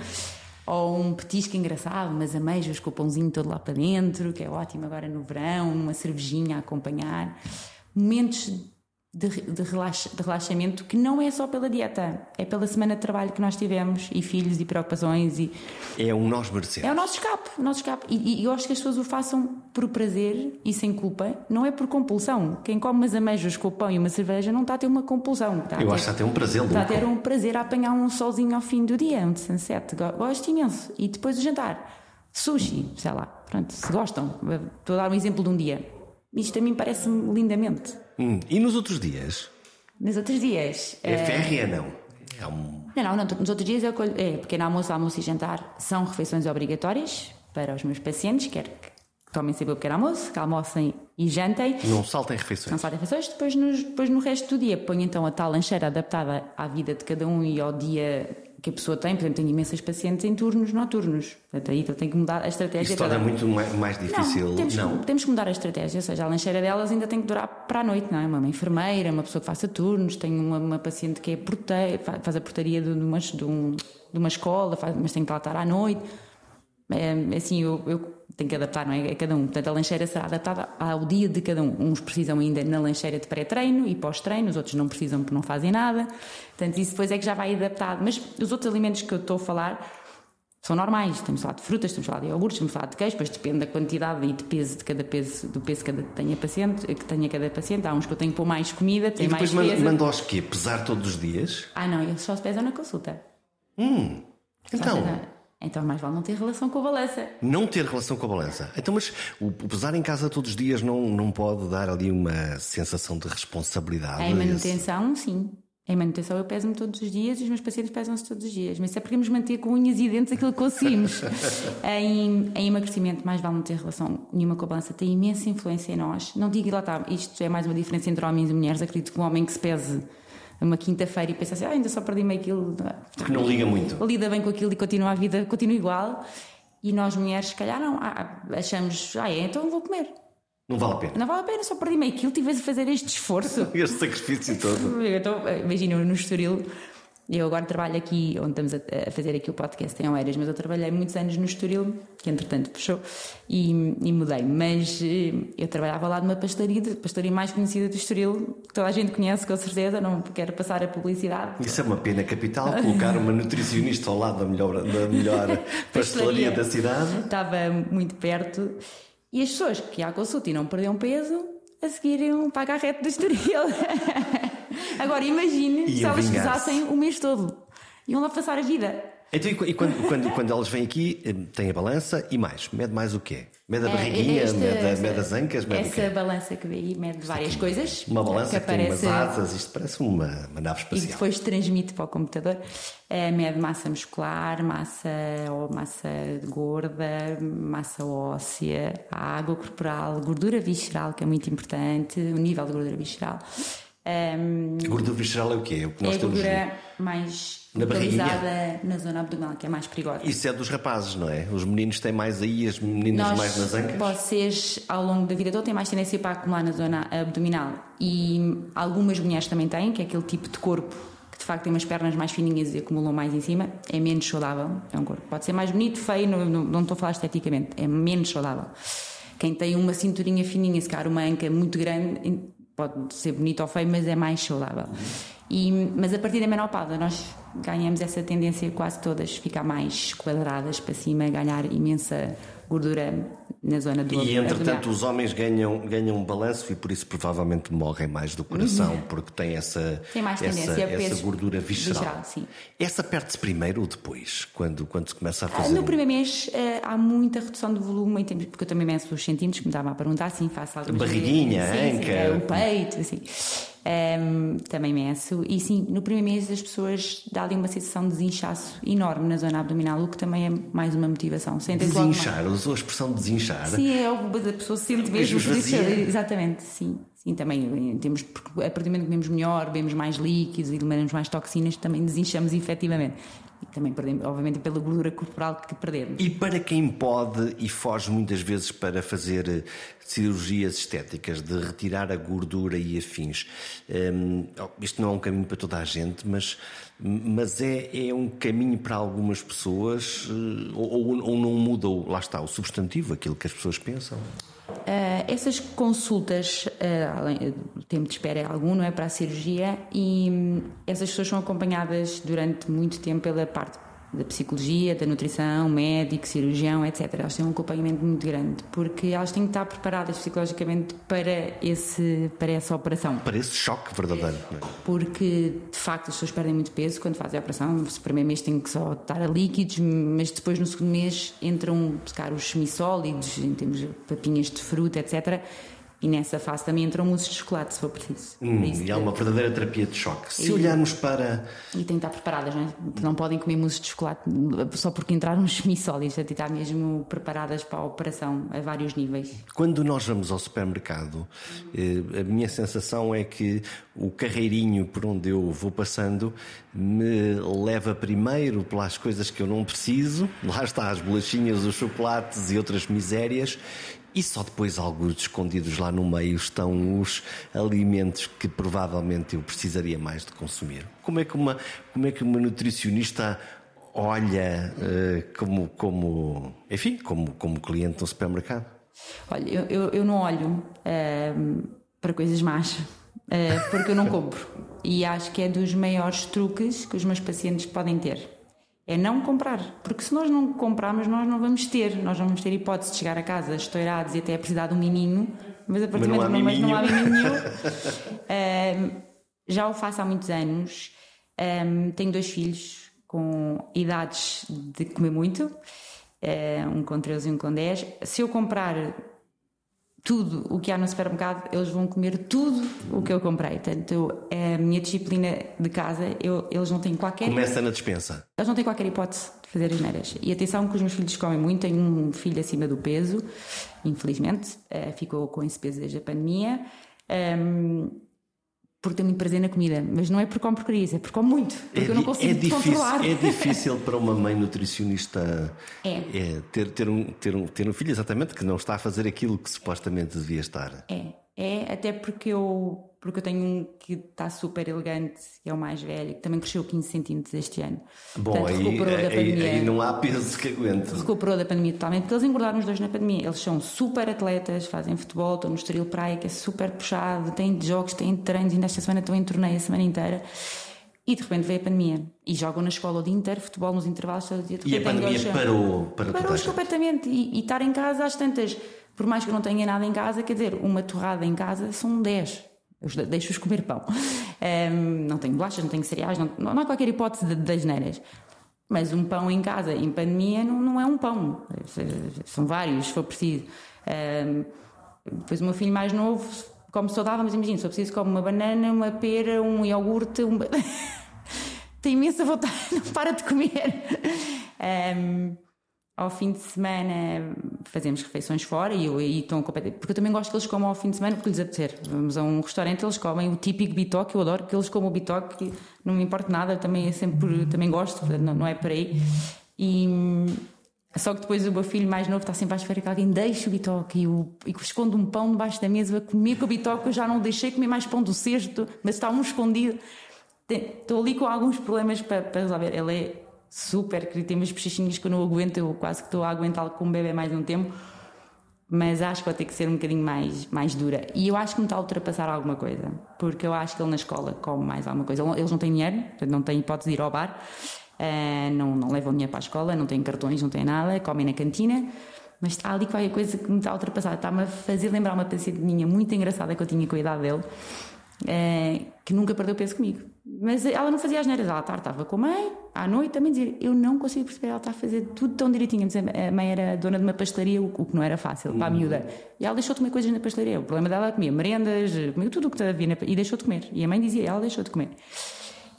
Ou um petisco engraçado, umas ameijas com o pãozinho todo lá para dentro, que é ótimo agora no verão, uma cervejinha a acompanhar. Momentos de, de, de, relaxamento que não é só pela dieta, é pela semana de trabalho que nós tivemos e filhos e preocupações e é um nós merecemos. É o nosso escape, o nosso escape. E, e eu acho que as pessoas o façam por prazer e sem culpa, não é por compulsão. Quem come umas ameijas com o pão e uma cerveja não está a ter uma compulsão. Está eu acho que está a ter um prazer. Está a ter um prazer a apanhar um solzinho ao fim do dia, um sunset. Gosto imenso. E depois o jantar. Sushi, sei lá. Pronto, se gostam. Estou a dar um exemplo de um dia. Isto a mim parece-me lindamente. Hum, e nos outros dias? Nos outros dias. É uh... férrea, não? É um... Não, não, não, nos outros dias é, é pequeno almoço, almoço e jantar são refeições obrigatórias para os meus pacientes, quer que tomem sempre o pequeno almoço, que almocem e jantem. Não saltem refeições. Não saltem refeições, depois, nos, depois no resto do dia ponho então a tal lancheira adaptada à vida de cada um e ao dia que a pessoa tem, por exemplo, tenho imensas pacientes em turnos noturnos. Portanto, aí tem que mudar a estratégia. Isso torna muito mais difícil. Não temos, não. temos que mudar a estratégia, ou seja, a lancheira delas ainda tem que durar para a noite, não é? Uma enfermeira, uma pessoa que faça turnos, tenho uma, uma paciente que é porteira, faz a portaria de uma, de, um, de uma escola, faz, mas tem que lá estar à noite. É, assim, eu, eu tenho que adaptar, não é? A cada um. Portanto, a lancheira será adaptada ao dia de cada um. Uns precisam ainda na lancheira de pré-treino e pós-treino, os outros não precisam porque não fazem nada. Portanto, isso depois é que já vai adaptado. Mas os outros alimentos que eu estou a falar são normais. Estamos a falar de frutas, estamos a falar de iogurtes, estamos a falar de queijo, depois depende da quantidade e de peso de cada peso, do peso que tenha paciente, que tenha cada paciente. Há uns que eu tenho que pôr mais comida, tem mais peso. E depois manda aos quê? Pesar todos os dias? Ah, não, eles só se pesam na consulta. Hum, então... Então mais vale não ter relação com a balança. Não ter relação com a balança. Então, mas o pesar em casa todos os dias não, não pode dar ali uma sensação de responsabilidade? Em manutenção, sim. Em manutenção eu peso-me todos os dias e os meus pacientes pesam-se todos os dias. Mas isso é porque nos manter com unhas e dentes aquilo que conseguimos. em, em, emagrecimento, mais vale não ter relação nenhuma com a balança. Tem imensa influência em nós. Não digo lá está, isto é mais uma diferença entre homens e mulheres. Acredito que um homem que se pese uma quinta-feira e pensa assim, ah, ainda só perdi meio quilo. Que não liga muito. Lida bem com aquilo e continua a vida, continua igual. E nós mulheres, se calhar, não, ah, achamos, ah, é, então vou comer. Não vale a pena. Não vale a pena, só perdi meio quilo, tivesse a fazer este esforço. este sacrifício todo. então, imagina, no Estoril, eu agora trabalho aqui, onde estamos a, fazer aqui o podcast em Oeiras, mas eu trabalhei muitos anos no Estoril, que entretanto fechou, e, e mudei. Mas eh, eu trabalhava lá numa pastelaria, pastelaria mais conhecida do Estoril, que toda a gente conhece com certeza, não quero passar a publicidade. Isso é uma pena capital, colocar uma nutricionista ao lado da melhor, da melhor pastelaria da cidade. Estava muito perto e as pessoas que iam à consulta e não perdiam peso, a seguir iam para a do Estoril. Agora imagine se elas pesassem o mês todo. Iam lá passar a vida. Então, e quando, quando, quando elas vêm aqui, eh, tem a balança e mais? Mede mais o quê? Mede a é, barriguinha, é, mede, mede as ancas, mede Essa balança que vê aí mede várias coisas. Uma balança que, que aparece, tem umas asas, isto parece uma, uma nave espacial. E depois transmite para o computador. É, mede massa muscular, massa ou massa gorda, massa óssea, água corporal, gordura visceral, que é muito importante, o nível de gordura visceral. Um, a gordura visceral é o quê? É o que nós é a gordura mais na na zona abdominal, que é mais perigosa. Isso é dos rapazes, não é? Os meninos têm mais aí, as meninas nós, mais nas ancas? Vocês, ao longo da vida toda, têm mais tendência para acumular na zona abdominal. E algumas mulheres também têm, que é aquele tipo de corpo que de facto tem umas pernas mais fininhas e acumulam mais em cima, é menos saudável. É um corpo. Pode ser mais bonito, feio, não, não, não estou a falar esteticamente, é menos saudável. Quem tem uma cinturinha fininha, se calhar uma anca muito grande, pode ser bonito ou feio, mas é mais saudável. E, mas a partir da menopausa nós ganhamos essa tendência quase todas ficar mais quadradas para cima, ganhar imensa gordura na zona do E entretanto os homens ganham, ganham um balanço e por isso provavelmente morrem mais do coração, uhum. porque tem essa, tem mais essa, essa gordura visceral. visceral sim. Essa perde-se primeiro ou depois, quando, quando se começa a ah, fazer? No primeiro mês uh, há muita redução de volume, porque eu também meço os centímetros, que me estava a perguntar, sim, faço algumas Barriguinha, sim, anca. Sim, o peito, assim um, também meço. E sim, no primeiro mês as pessoas dão ali uma sensação de desinchaço enorme na zona abdominal, o que também é mais uma motivação. Sentem desinchar, usou a expressão desinchar. Sim, é a pessoa se sente mesmo. Exatamente, sim. Sim, também temos, a partir do momento que comemos melhor, bebemos mais líquidos e eliminamos mais toxinas, também desinchamos efetivamente. E também perdemos, obviamente, pela gordura corporal que perdemos. E para quem pode e foge muitas vezes para fazer eh, cirurgias estéticas, de retirar a gordura e afins, um, isto não é um caminho para toda a gente, mas, mas é, é um caminho para algumas pessoas, eh, ou, ou não muda, lá está, o substantivo, aquilo que as pessoas pensam? Uh, essas consultas, uh, o tempo de espera é algum, não é? Para a cirurgia, e um, essas pessoas são acompanhadas durante muito tempo pela parte da psicologia, da nutrição, médico, cirurgião, etc. Elas têm um acompanhamento muito grande, porque elas têm que estar preparadas psicologicamente para, esse, para essa operação. Para esse choque verdadeiro. É? Porque, de facto, as pessoas perdem muito peso quando fazem a operação. No primeiro mês têm que só estar a líquidos, mas depois, no segundo mês, entram, buscar os semissólidos, em termos de papinhas de fruta, etc e nessa fase também entram mousses de chocolate, se for preciso. Hum, e há uma verdadeira terapia de choque. Se e, olharmos para. E têm que estar preparadas, não é? Não podem comer mousses de chocolate só porque entraram semissólidos, têm que estar mesmo preparadas para a operação a vários níveis. Quando nós vamos ao supermercado, eh, a minha sensação é que o carreirinho por onde eu vou passando me leva primeiro pelas coisas que eu não preciso, lá está as bolachinhas, os chocolates e outras misérias, e só depois, alguns escondidos lá no meio, estão os alimentos que provavelmente eu precisaria mais de consumir. Como é que uma, como é que uma nutricionista olha uh, como, como, enfim, como, como cliente no supermercado? Olha, eu, eu, eu não olho uh, para coisas más, uh, porque eu não compro. E acho que é dos maiores truques que os meus pacientes podem ter. É não comprar. Porque se nós não comprarmos, nós não vamos ter. Nós não vamos ter hipótese de chegar a casa estourados e até precisar de um miminho. Mas a partir do momento mas não há miminho nenhum. um, já o faço há muitos anos. Um, tenho dois filhos com idades de comer muito. Um com 13 e um com 10. Se eu comprar tudo o que há no supermercado, eles vão comer tudo o que eu comprei. Portanto, é a minha disciplina de casa, eu, eles não têm qualquer. Começa na dispensa. Eles não têm qualquer hipótese de fazer as neiras. E atenção que os meus filhos comem muito, tenho um filho acima do peso, infelizmente, uh, ficou com esse peso desde a pandemia. Um, porque tenho muito prazer na comida, mas não é por como porcaria, é porque como muito, porque é, eu não consigo é difícil, controlar. É difícil para uma mãe nutricionista é. É, ter, ter, um, ter, um, ter um filho exatamente que não está a fazer aquilo que supostamente devia estar. É, é até porque eu porque eu tenho um que está super elegante, que é o mais velho, que também cresceu 15 centímetros este ano. Bom, Portanto, aí, recuperou aí, da pandemia, aí não há peso que aguente. Recuperou da pandemia totalmente, porque eles engordaram os dois na pandemia. Eles são super atletas, fazem futebol, estão no Estoril Praia, que é super puxado, têm jogos, têm treinos, ainda esta semana estão em torneio a semana inteira. E de repente veio a pandemia. E jogam na escola o dia inteiro, futebol nos intervalos todo dia. E a pandemia parou, parou, parou completamente. E, e estar em casa às tantas, por mais que eu não tenha nada em casa, quer dizer, uma torrada em casa são 10 deixo-os comer pão. Um, não tenho bolachas, não tenho cereais, não, não há qualquer hipótese de, das neiras. Mas um pão em casa, em pandemia, não, não é um pão. São vários, se for preciso. Um, depois o meu filho mais novo come saudável, mas imagina, se for preciso, come uma banana, uma pera, um iogurte. Um... Tem imensa vontade, não para de comer. Um, ao fim de semana fazemos refeições fora e aí estão. Porque eu também gosto que eles comam ao fim de semana porque lhes apetecer. Vamos a um restaurante, eles comem o típico bitoque, eu adoro que eles comam o bitoque, não me importa nada, também é sempre também gosto, não, não é por aí. E só que depois o meu filho mais novo está sempre à espera que alguém deixe o bitoque e, e esconde um pão debaixo da mesa comer com o bitoque. Eu já não deixei comer mais pão do cesto, mas está um escondido. Estou ali com alguns problemas para, para resolver. Ele é super querido. Tem umas bochechinhas que eu não aguento, eu quase que estou a aguentá-lo com um bebê mais um tempo. Mas acho que vai ter que ser um bocadinho mais, mais dura. E eu acho que me está a ultrapassar alguma coisa. Porque eu acho que ele na escola come mais alguma coisa. Eles não têm dinheiro, não têm hipótese de ir ao bar. Uh, não, não levam dinheiro para a escola, não têm cartões, não têm nada, comem na cantina. Mas está ali qualquer coisa que me está a ultrapassar. Está-me a fazer lembrar uma paciente minha muito engraçada que eu tinha com a idade dele, uh, que nunca perdeu peso comigo. Mas ela não fazia as neiras, ela estava com a mãe, à noite também dizia, eu não consigo perceber, ela está a fazer tudo tão direitinho. A mãe era dona de uma pastelaria, o que não era fácil para a uhum. miúda. E ela deixou de comer coisas na pastelaria. O problema dela é comia merendas, comia tudo o que havia na, e deixou de comer. E a mãe dizia, ela deixou de comer.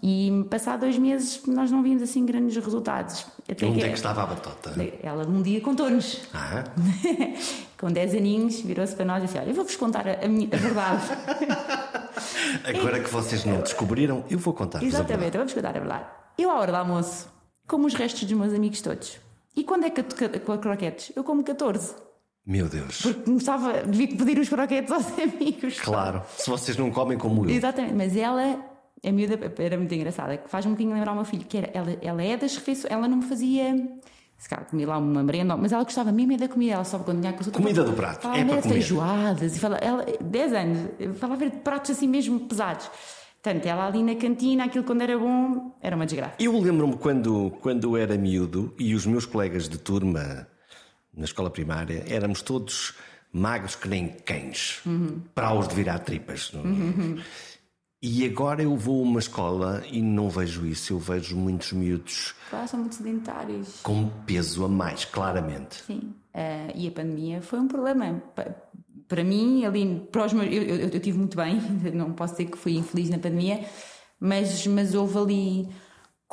E passado dois meses nós não vimos assim grandes resultados. Até Onde que, é que estava a batota? Ela um dia contou-nos. Ah. Com 10 aninhos, virou-se para nós e disse: Olha, eu vou-vos contar a, minha, a verdade. Agora que vocês não descobriram, eu vou contar-vos Exatamente, vamos contar a verdade. Eu, à hora do almoço, como os restos dos meus amigos todos. E quando é que com croquetes? Eu como 14. Meu Deus. Porque começava, devia pedir os croquetes aos amigos. Claro, se vocês não comem como eu. Exatamente, mas ela a miúda era muito engraçada, que faz um bocadinho lembrar o meu filho, que era, ela, ela é das refeições, ela não me fazia. Se calhar comia lá uma merenda, mas ela gostava mesmo da comida, ela só quando tinha a Comida do prato, falava é para comer. feijoadas, e fala, ela, 10 anos, falava de pratos assim mesmo pesados. Portanto, ela ali na cantina, aquilo quando era bom, era uma desgraça. Eu lembro-me quando, quando era miúdo e os meus colegas de turma na escola primária éramos todos magros que nem cães, uhum. para os de virar tripas. Uhum. E agora eu vou a uma escola e não vejo isso. Eu vejo muitos miúdos. Claro, são muito sedentários. Com peso a mais, claramente. Sim. Uh, e a pandemia foi um problema. Para mim, ali, para os meus, eu, eu, eu tive muito bem, não posso dizer que fui infeliz na pandemia, mas, mas houve ali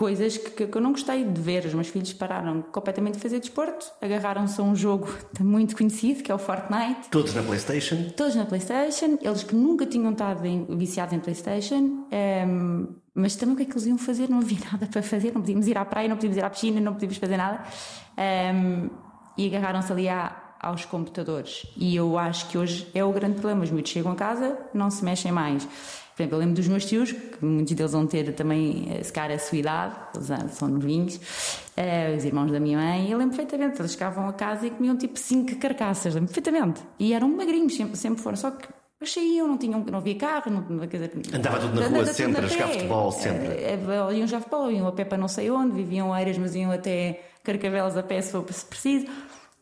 coisas que, que, eu não gostei de ver. Os meus filhos pararam completamente de fazer desporto, agarraram-se a um jogo muito conhecido que é o Fortnite. Todos na PlayStation? Todos na PlayStation. Eles que nunca tinham estado em, viciados em PlayStation. Um, ehm, mas também o que é que eles iam fazer? Não havia nada para fazer, não podíamos ir à praia, não podíamos ir à piscina, não podíamos fazer nada. Um, ehm, e agarraram-se ali à, aos computadores. E eu acho que hoje é o grande problema. Os miúdos chegam a casa, não se mexem mais. Por exemplo, eu lembro dos meus tios, que muitos deles vão ter também, eh, se calhar, a sua idade, eles são novinhos, uh, os irmãos da minha mãe, e eu lembro perfeitamente, eles chegavam a casa e comiam tipo cinco carcaças, lembro perfeitamente. E eram magrinhos, sempre, sempre foram, só que Depois saíam, não, tinham, não havia carro, não, quer dizer, Andava tudo na rua sempre, a jogar futebol sempre. Uh, iam jogar futebol, iam a pé para não sei onde, viviam eiras, mas iam até Carcavelos a pé se for preciso.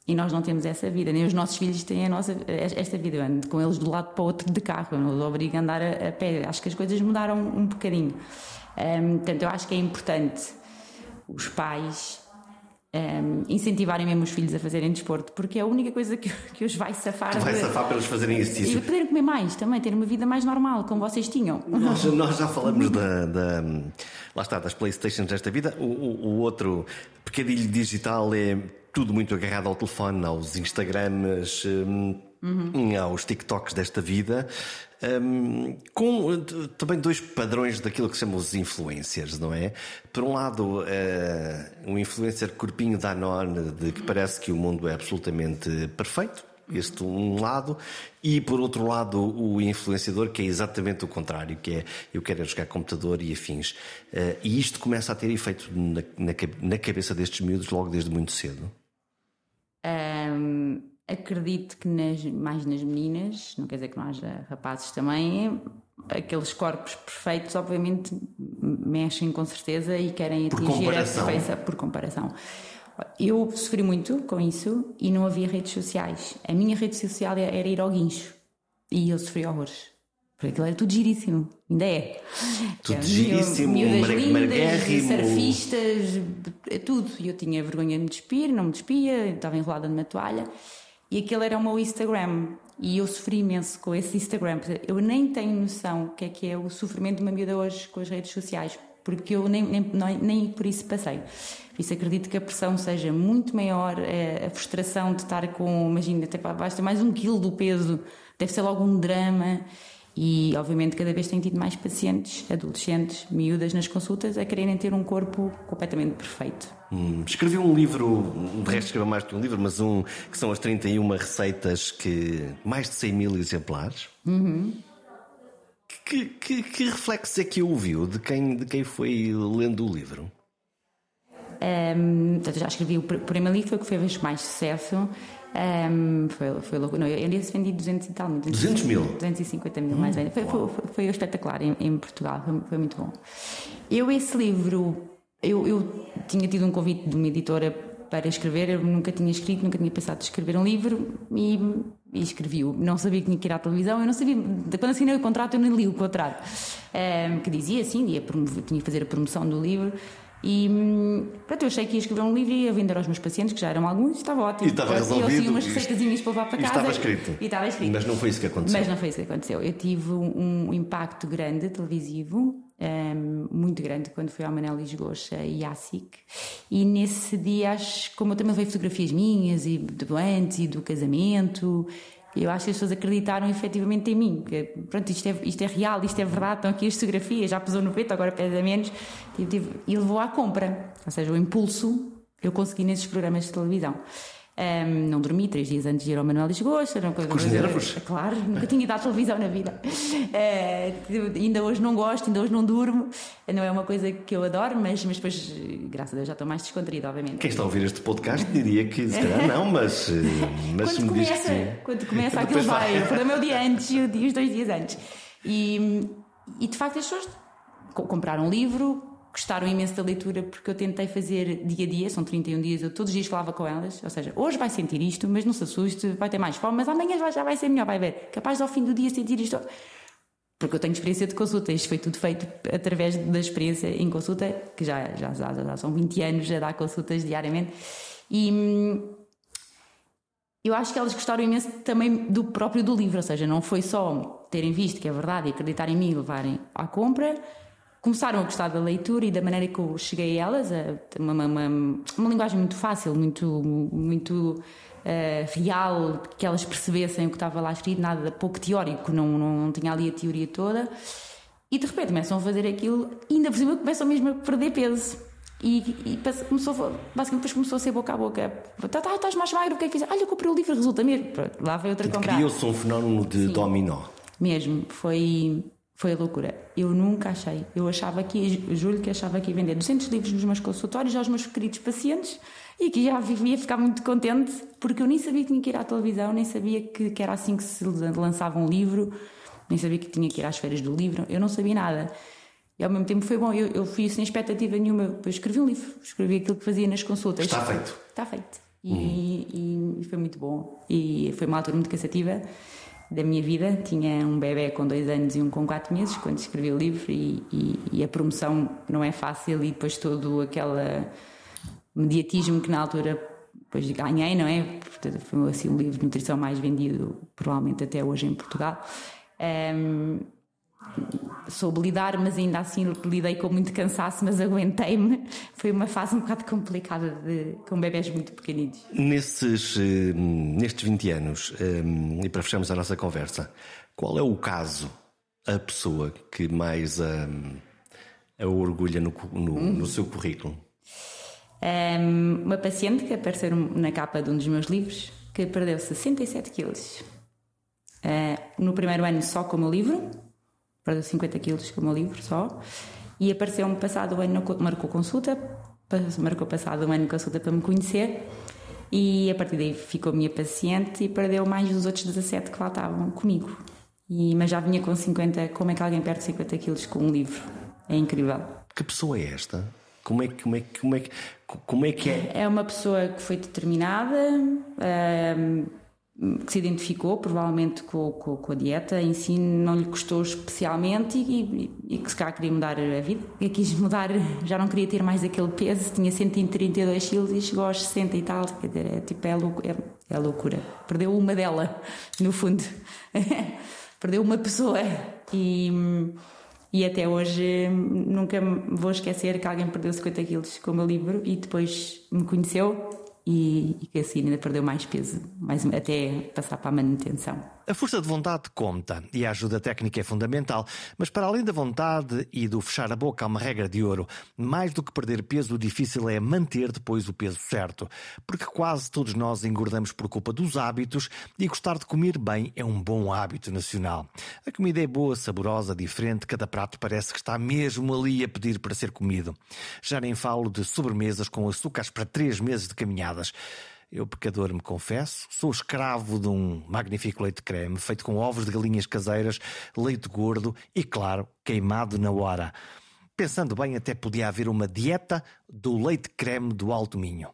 E nós não temos essa vida, nem os nossos filhos têm a nossa, esta vida. Eu ando com eles de um lado para o outro de carro, eu não os obrigo a andar a, a pé. Acho que as coisas mudaram um bocadinho. Um, portanto, eu acho que é importante os pais um, incentivarem mesmo os filhos a fazerem desporto, porque é a única coisa que, que os vai safar. Que vai de, safar para eles fazerem exercício. E poderem comer mais também, ter uma vida mais normal, como vocês tinham. Nós, nós já falamos da, da, Lá está, das Playstations desta vida. O, o, o outro pecadilho digital é tudo muito agarrado ao telefone, aos Instagrams. Um, Uhum. aos TikToks desta vida, um, com uh, também dois padrões daquilo que chamamos os influencers, não é? Por um lado, uh, um influencer corpinho da Danone, de que parece que o mundo é absolutamente perfeito, este um lado, e por outro lado o influenciador que é exatamente o contrário, que é eu quero jogar computador e afins. Uh, e isto começa a ter efeito na, na, na cabeça destes miúdos logo desde muito cedo. Um acredito que nas, mais nas meninas, não quer dizer que não haja rapazes também, aqueles corpos perfeitos, obviamente, mexem com certeza e querem atingir a perfeição por comparação. Eu sofri muito com isso e não havia redes sociais. A minha rede social era ir ao guincho e eu sofri horrores. Porque aquilo era tudo giríssimo, ainda é. Tudo é, giríssimo, lindas, surfistas, tudo. E eu tinha vergonha de me despir, não me despia, estava enrolada numa toalha. E aquele era o meu Instagram. E eu sofri imenso com esse Instagram. Eu nem tenho noção o que é que é o sofrimento de uma miúda hoje com as redes sociais, porque eu nem, nem, nem por isso passei. Por isso acredito que a pressão seja muito maior, é, a frustração de estar com, imagina, até basta mais um quilo do peso, deve ser logo um drama. E, obviamente, cada vez tenho tido mais pacientes, adolescentes, miúdas nas consultas, a quererem ter um corpo completamente perfeito. Hum, escrevi um livro, de resto escreveu mais que um livro, mas um que são as 31 receitas que. mais de 100 mil exemplares. Uhum. Que, que, que reflexo é que ouviu de quem, de quem foi lendo o livro? Um, já escrevi o primeiro livro, foi o que fez mais sucesso. Um, foi, foi louco. Não, eu disse vendi 200 e tal 200 mil? 250 mil, hum, mais ou menos. Foi, foi, foi, espetacular em, em Portugal, foi, foi, muito bom. Eu, esse livro, eu, eu tinha tido um convite de uma editora para escrever, eu nunca tinha escrito, nunca tinha pensado em escrever um livro e, e escrevi-o. Não sabia que tinha que ir à televisão, eu não sabia. Quando assinei o contrato, eu nem li o contrato, um, que dizia assim, ia promover, tinha que fazer a promoção do livro. E pronto, eu achei que ia escrever um livro e ia vender aos meus pacientes, que já eram alguns, estava ótimo. E estava resolvido. Eu tinha umas receitas para levar para casa. E estava escrito. E estava escrito. Mas não foi isso que aconteceu. Mas não foi isso que aconteceu. Eu tive um, impacto grande televisivo, um, muito grande, quando fui ao Manel Lisgocha e à SIC. E nesse dia, acho, como eu também levei fotografias minhas e do antes e do casamento eu acho que as pessoas acreditaram efetivamente em mim. Que, pronto, isto é, isto é real, isto é verdade, estão aqui as fotografias, já pesou no peito, agora pesa menos. E, e levou à compra. Ou seja, o impulso eu consegui nesses programas de televisão. Um, não dormi três dias antes de ir ao Manuel Lisgoa. Não, Com os nervos? Claro, nunca tinha ido à televisão na vida. Uh, ainda hoje não gosto, ainda hoje não durmo. Não é uma coisa que eu adoro, mas, mas depois, graças a Deus, já estou mais descontraída, obviamente. Quem está a ouvir este podcast diria que se calhar não, mas, eh, mas quando, começa, quando começa aquilo vai. vai. O meu dia antes e os dois dias antes. E, e de facto as pessoas compraram um livro, gostaram imenso da leitura porque eu tentei fazer dia a dia, são 31 dias, eu todos os dias falava com elas, ou seja, hoje vai sentir isto, mas não se assuste, vai ter mais fome, mas amanhã já vai ser melhor, vai ver, capaz ao fim do dia sentir isto. Porque eu tenho experiência de consulta, isto foi tudo feito através da experiência em consulta, que já, já, já, já são 20 anos a dar consultas diariamente, e hum, eu acho que elas gostaram imenso também do próprio do livro, ou seja, não foi só terem visto que é verdade e acreditar em mim e levarem à compra, começaram a gostar da leitura e da maneira que eu cheguei a elas, a, uma, uma, uma linguagem muito fácil, muito, muito uh, real, que elas percebessem o que estava lá escrito, nada pouco teórico, não, não, não tinha ali a teoria toda. E de repente começam a fazer aquilo, e ainda por cima começam mesmo a perder peso. E, e começou, basicamente depois começou a ser boca a boca. Tá, tá, estás mais magro, o que é que fiz? Olha, eu comprei o livro, resulta mesmo. Lá veio outra comprar. Criou-se um fenómeno de Sim. dominó. Mesmo, foi foi a loucura. Eu nunca achei. Eu achava que, juro que achava que ia vender 200 livros nos meus consultórios aos meus queridos pacientes e que já vivia ficar muito contente porque eu nem sabia que tinha que ir à televisão, nem sabia que, que era assim que se lançava um livro, nem sabia que tinha que ir às feiras do livro, eu não sabia nada. E ao mesmo tempo foi bom, eu, eu fui sem expectativa nenhuma, eu escrevi um livro, escrevi aquilo que fazia nas consultas. Está feito. Está feito. E, uhum. e, e foi muito bom. E foi uma altura muito cansativa da minha vida. Tinha um bebê com dois anos e um com quatro meses quando escrevi o livro e, e, e, a promoção não é fácil e depois todo aquele mediatismo que na altura depois ganhei, não é? Portanto, foi assim o livro de nutrição mais vendido provavelmente até hoje em Portugal. Um, soube lidar, mas ainda assim lidei com muito cansaço, mas aguentei-me. Foi uma fase um bocado complicada de, com bebés muito pequeninos. Nesses, eh, nestes 20 anos, eh, e para fecharmos a nossa conversa, qual é o caso, a pessoa que mais a, a orgulha no, no, no seu currículo? Um, uma paciente que apareceu na capa de um dos meus livros que perdeu 67 quilos. Uh, no primeiro ano só com o meu livro, perdeu 50 quilos com o meu livro só, e apareceu-me passado o ano, marcou consulta, marcou passado o ano consulta para me conhecer, e a partir daí ficou minha paciente e perdeu mais dos outros 17 que lá estavam comigo. E, mas já vinha com 50, como é que alguém perde 50 quilos com um livro? É incrível. Que pessoa é esta? Como é que, como é que, como é que, como é, que é? É uma pessoa que foi determinada, que se identificou provavelmente com, com, com, a dieta. Em si não lhe custou especialmente e, e, e, que se calhar queria mudar a vida. E quis mudar, já não queria ter mais aquele peso. Tinha 132 quilos e chegou aos 60 e tal. Quer dizer, é, tipo, é, lou é, é loucura. Perdeu uma dela no fundo. Perdeu uma pessoa. E, e até hoje nunca vou esquecer que alguém perdeu 50 quilos com o meu livro e depois me conheceu e, e que assim ainda perdeu mais peso, mais, até passar para a manutenção. A força de vontade conta e a ajuda técnica é fundamental, mas para além da vontade e do fechar a boca há uma regra de ouro. Mais do que perder peso, o difícil é manter depois o peso certo, porque quase todos nós engordamos por culpa dos hábitos e gostar de comer bem é um bom hábito nacional. A comida é boa, saborosa, diferente, cada prato parece que está mesmo ali a pedir para ser comido. Já nem falo de sobremesas com açúcares para três meses de caminhadas. Eu, pecador, me confesso, sou escravo de um magnífico leite creme feito com ovos de galinhas caseiras, leite gordo e, claro, queimado na hora. Pensando bem, até podia haver uma dieta do leite creme do Alto Minho.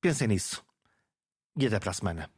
Pensem nisso. E até para a semana.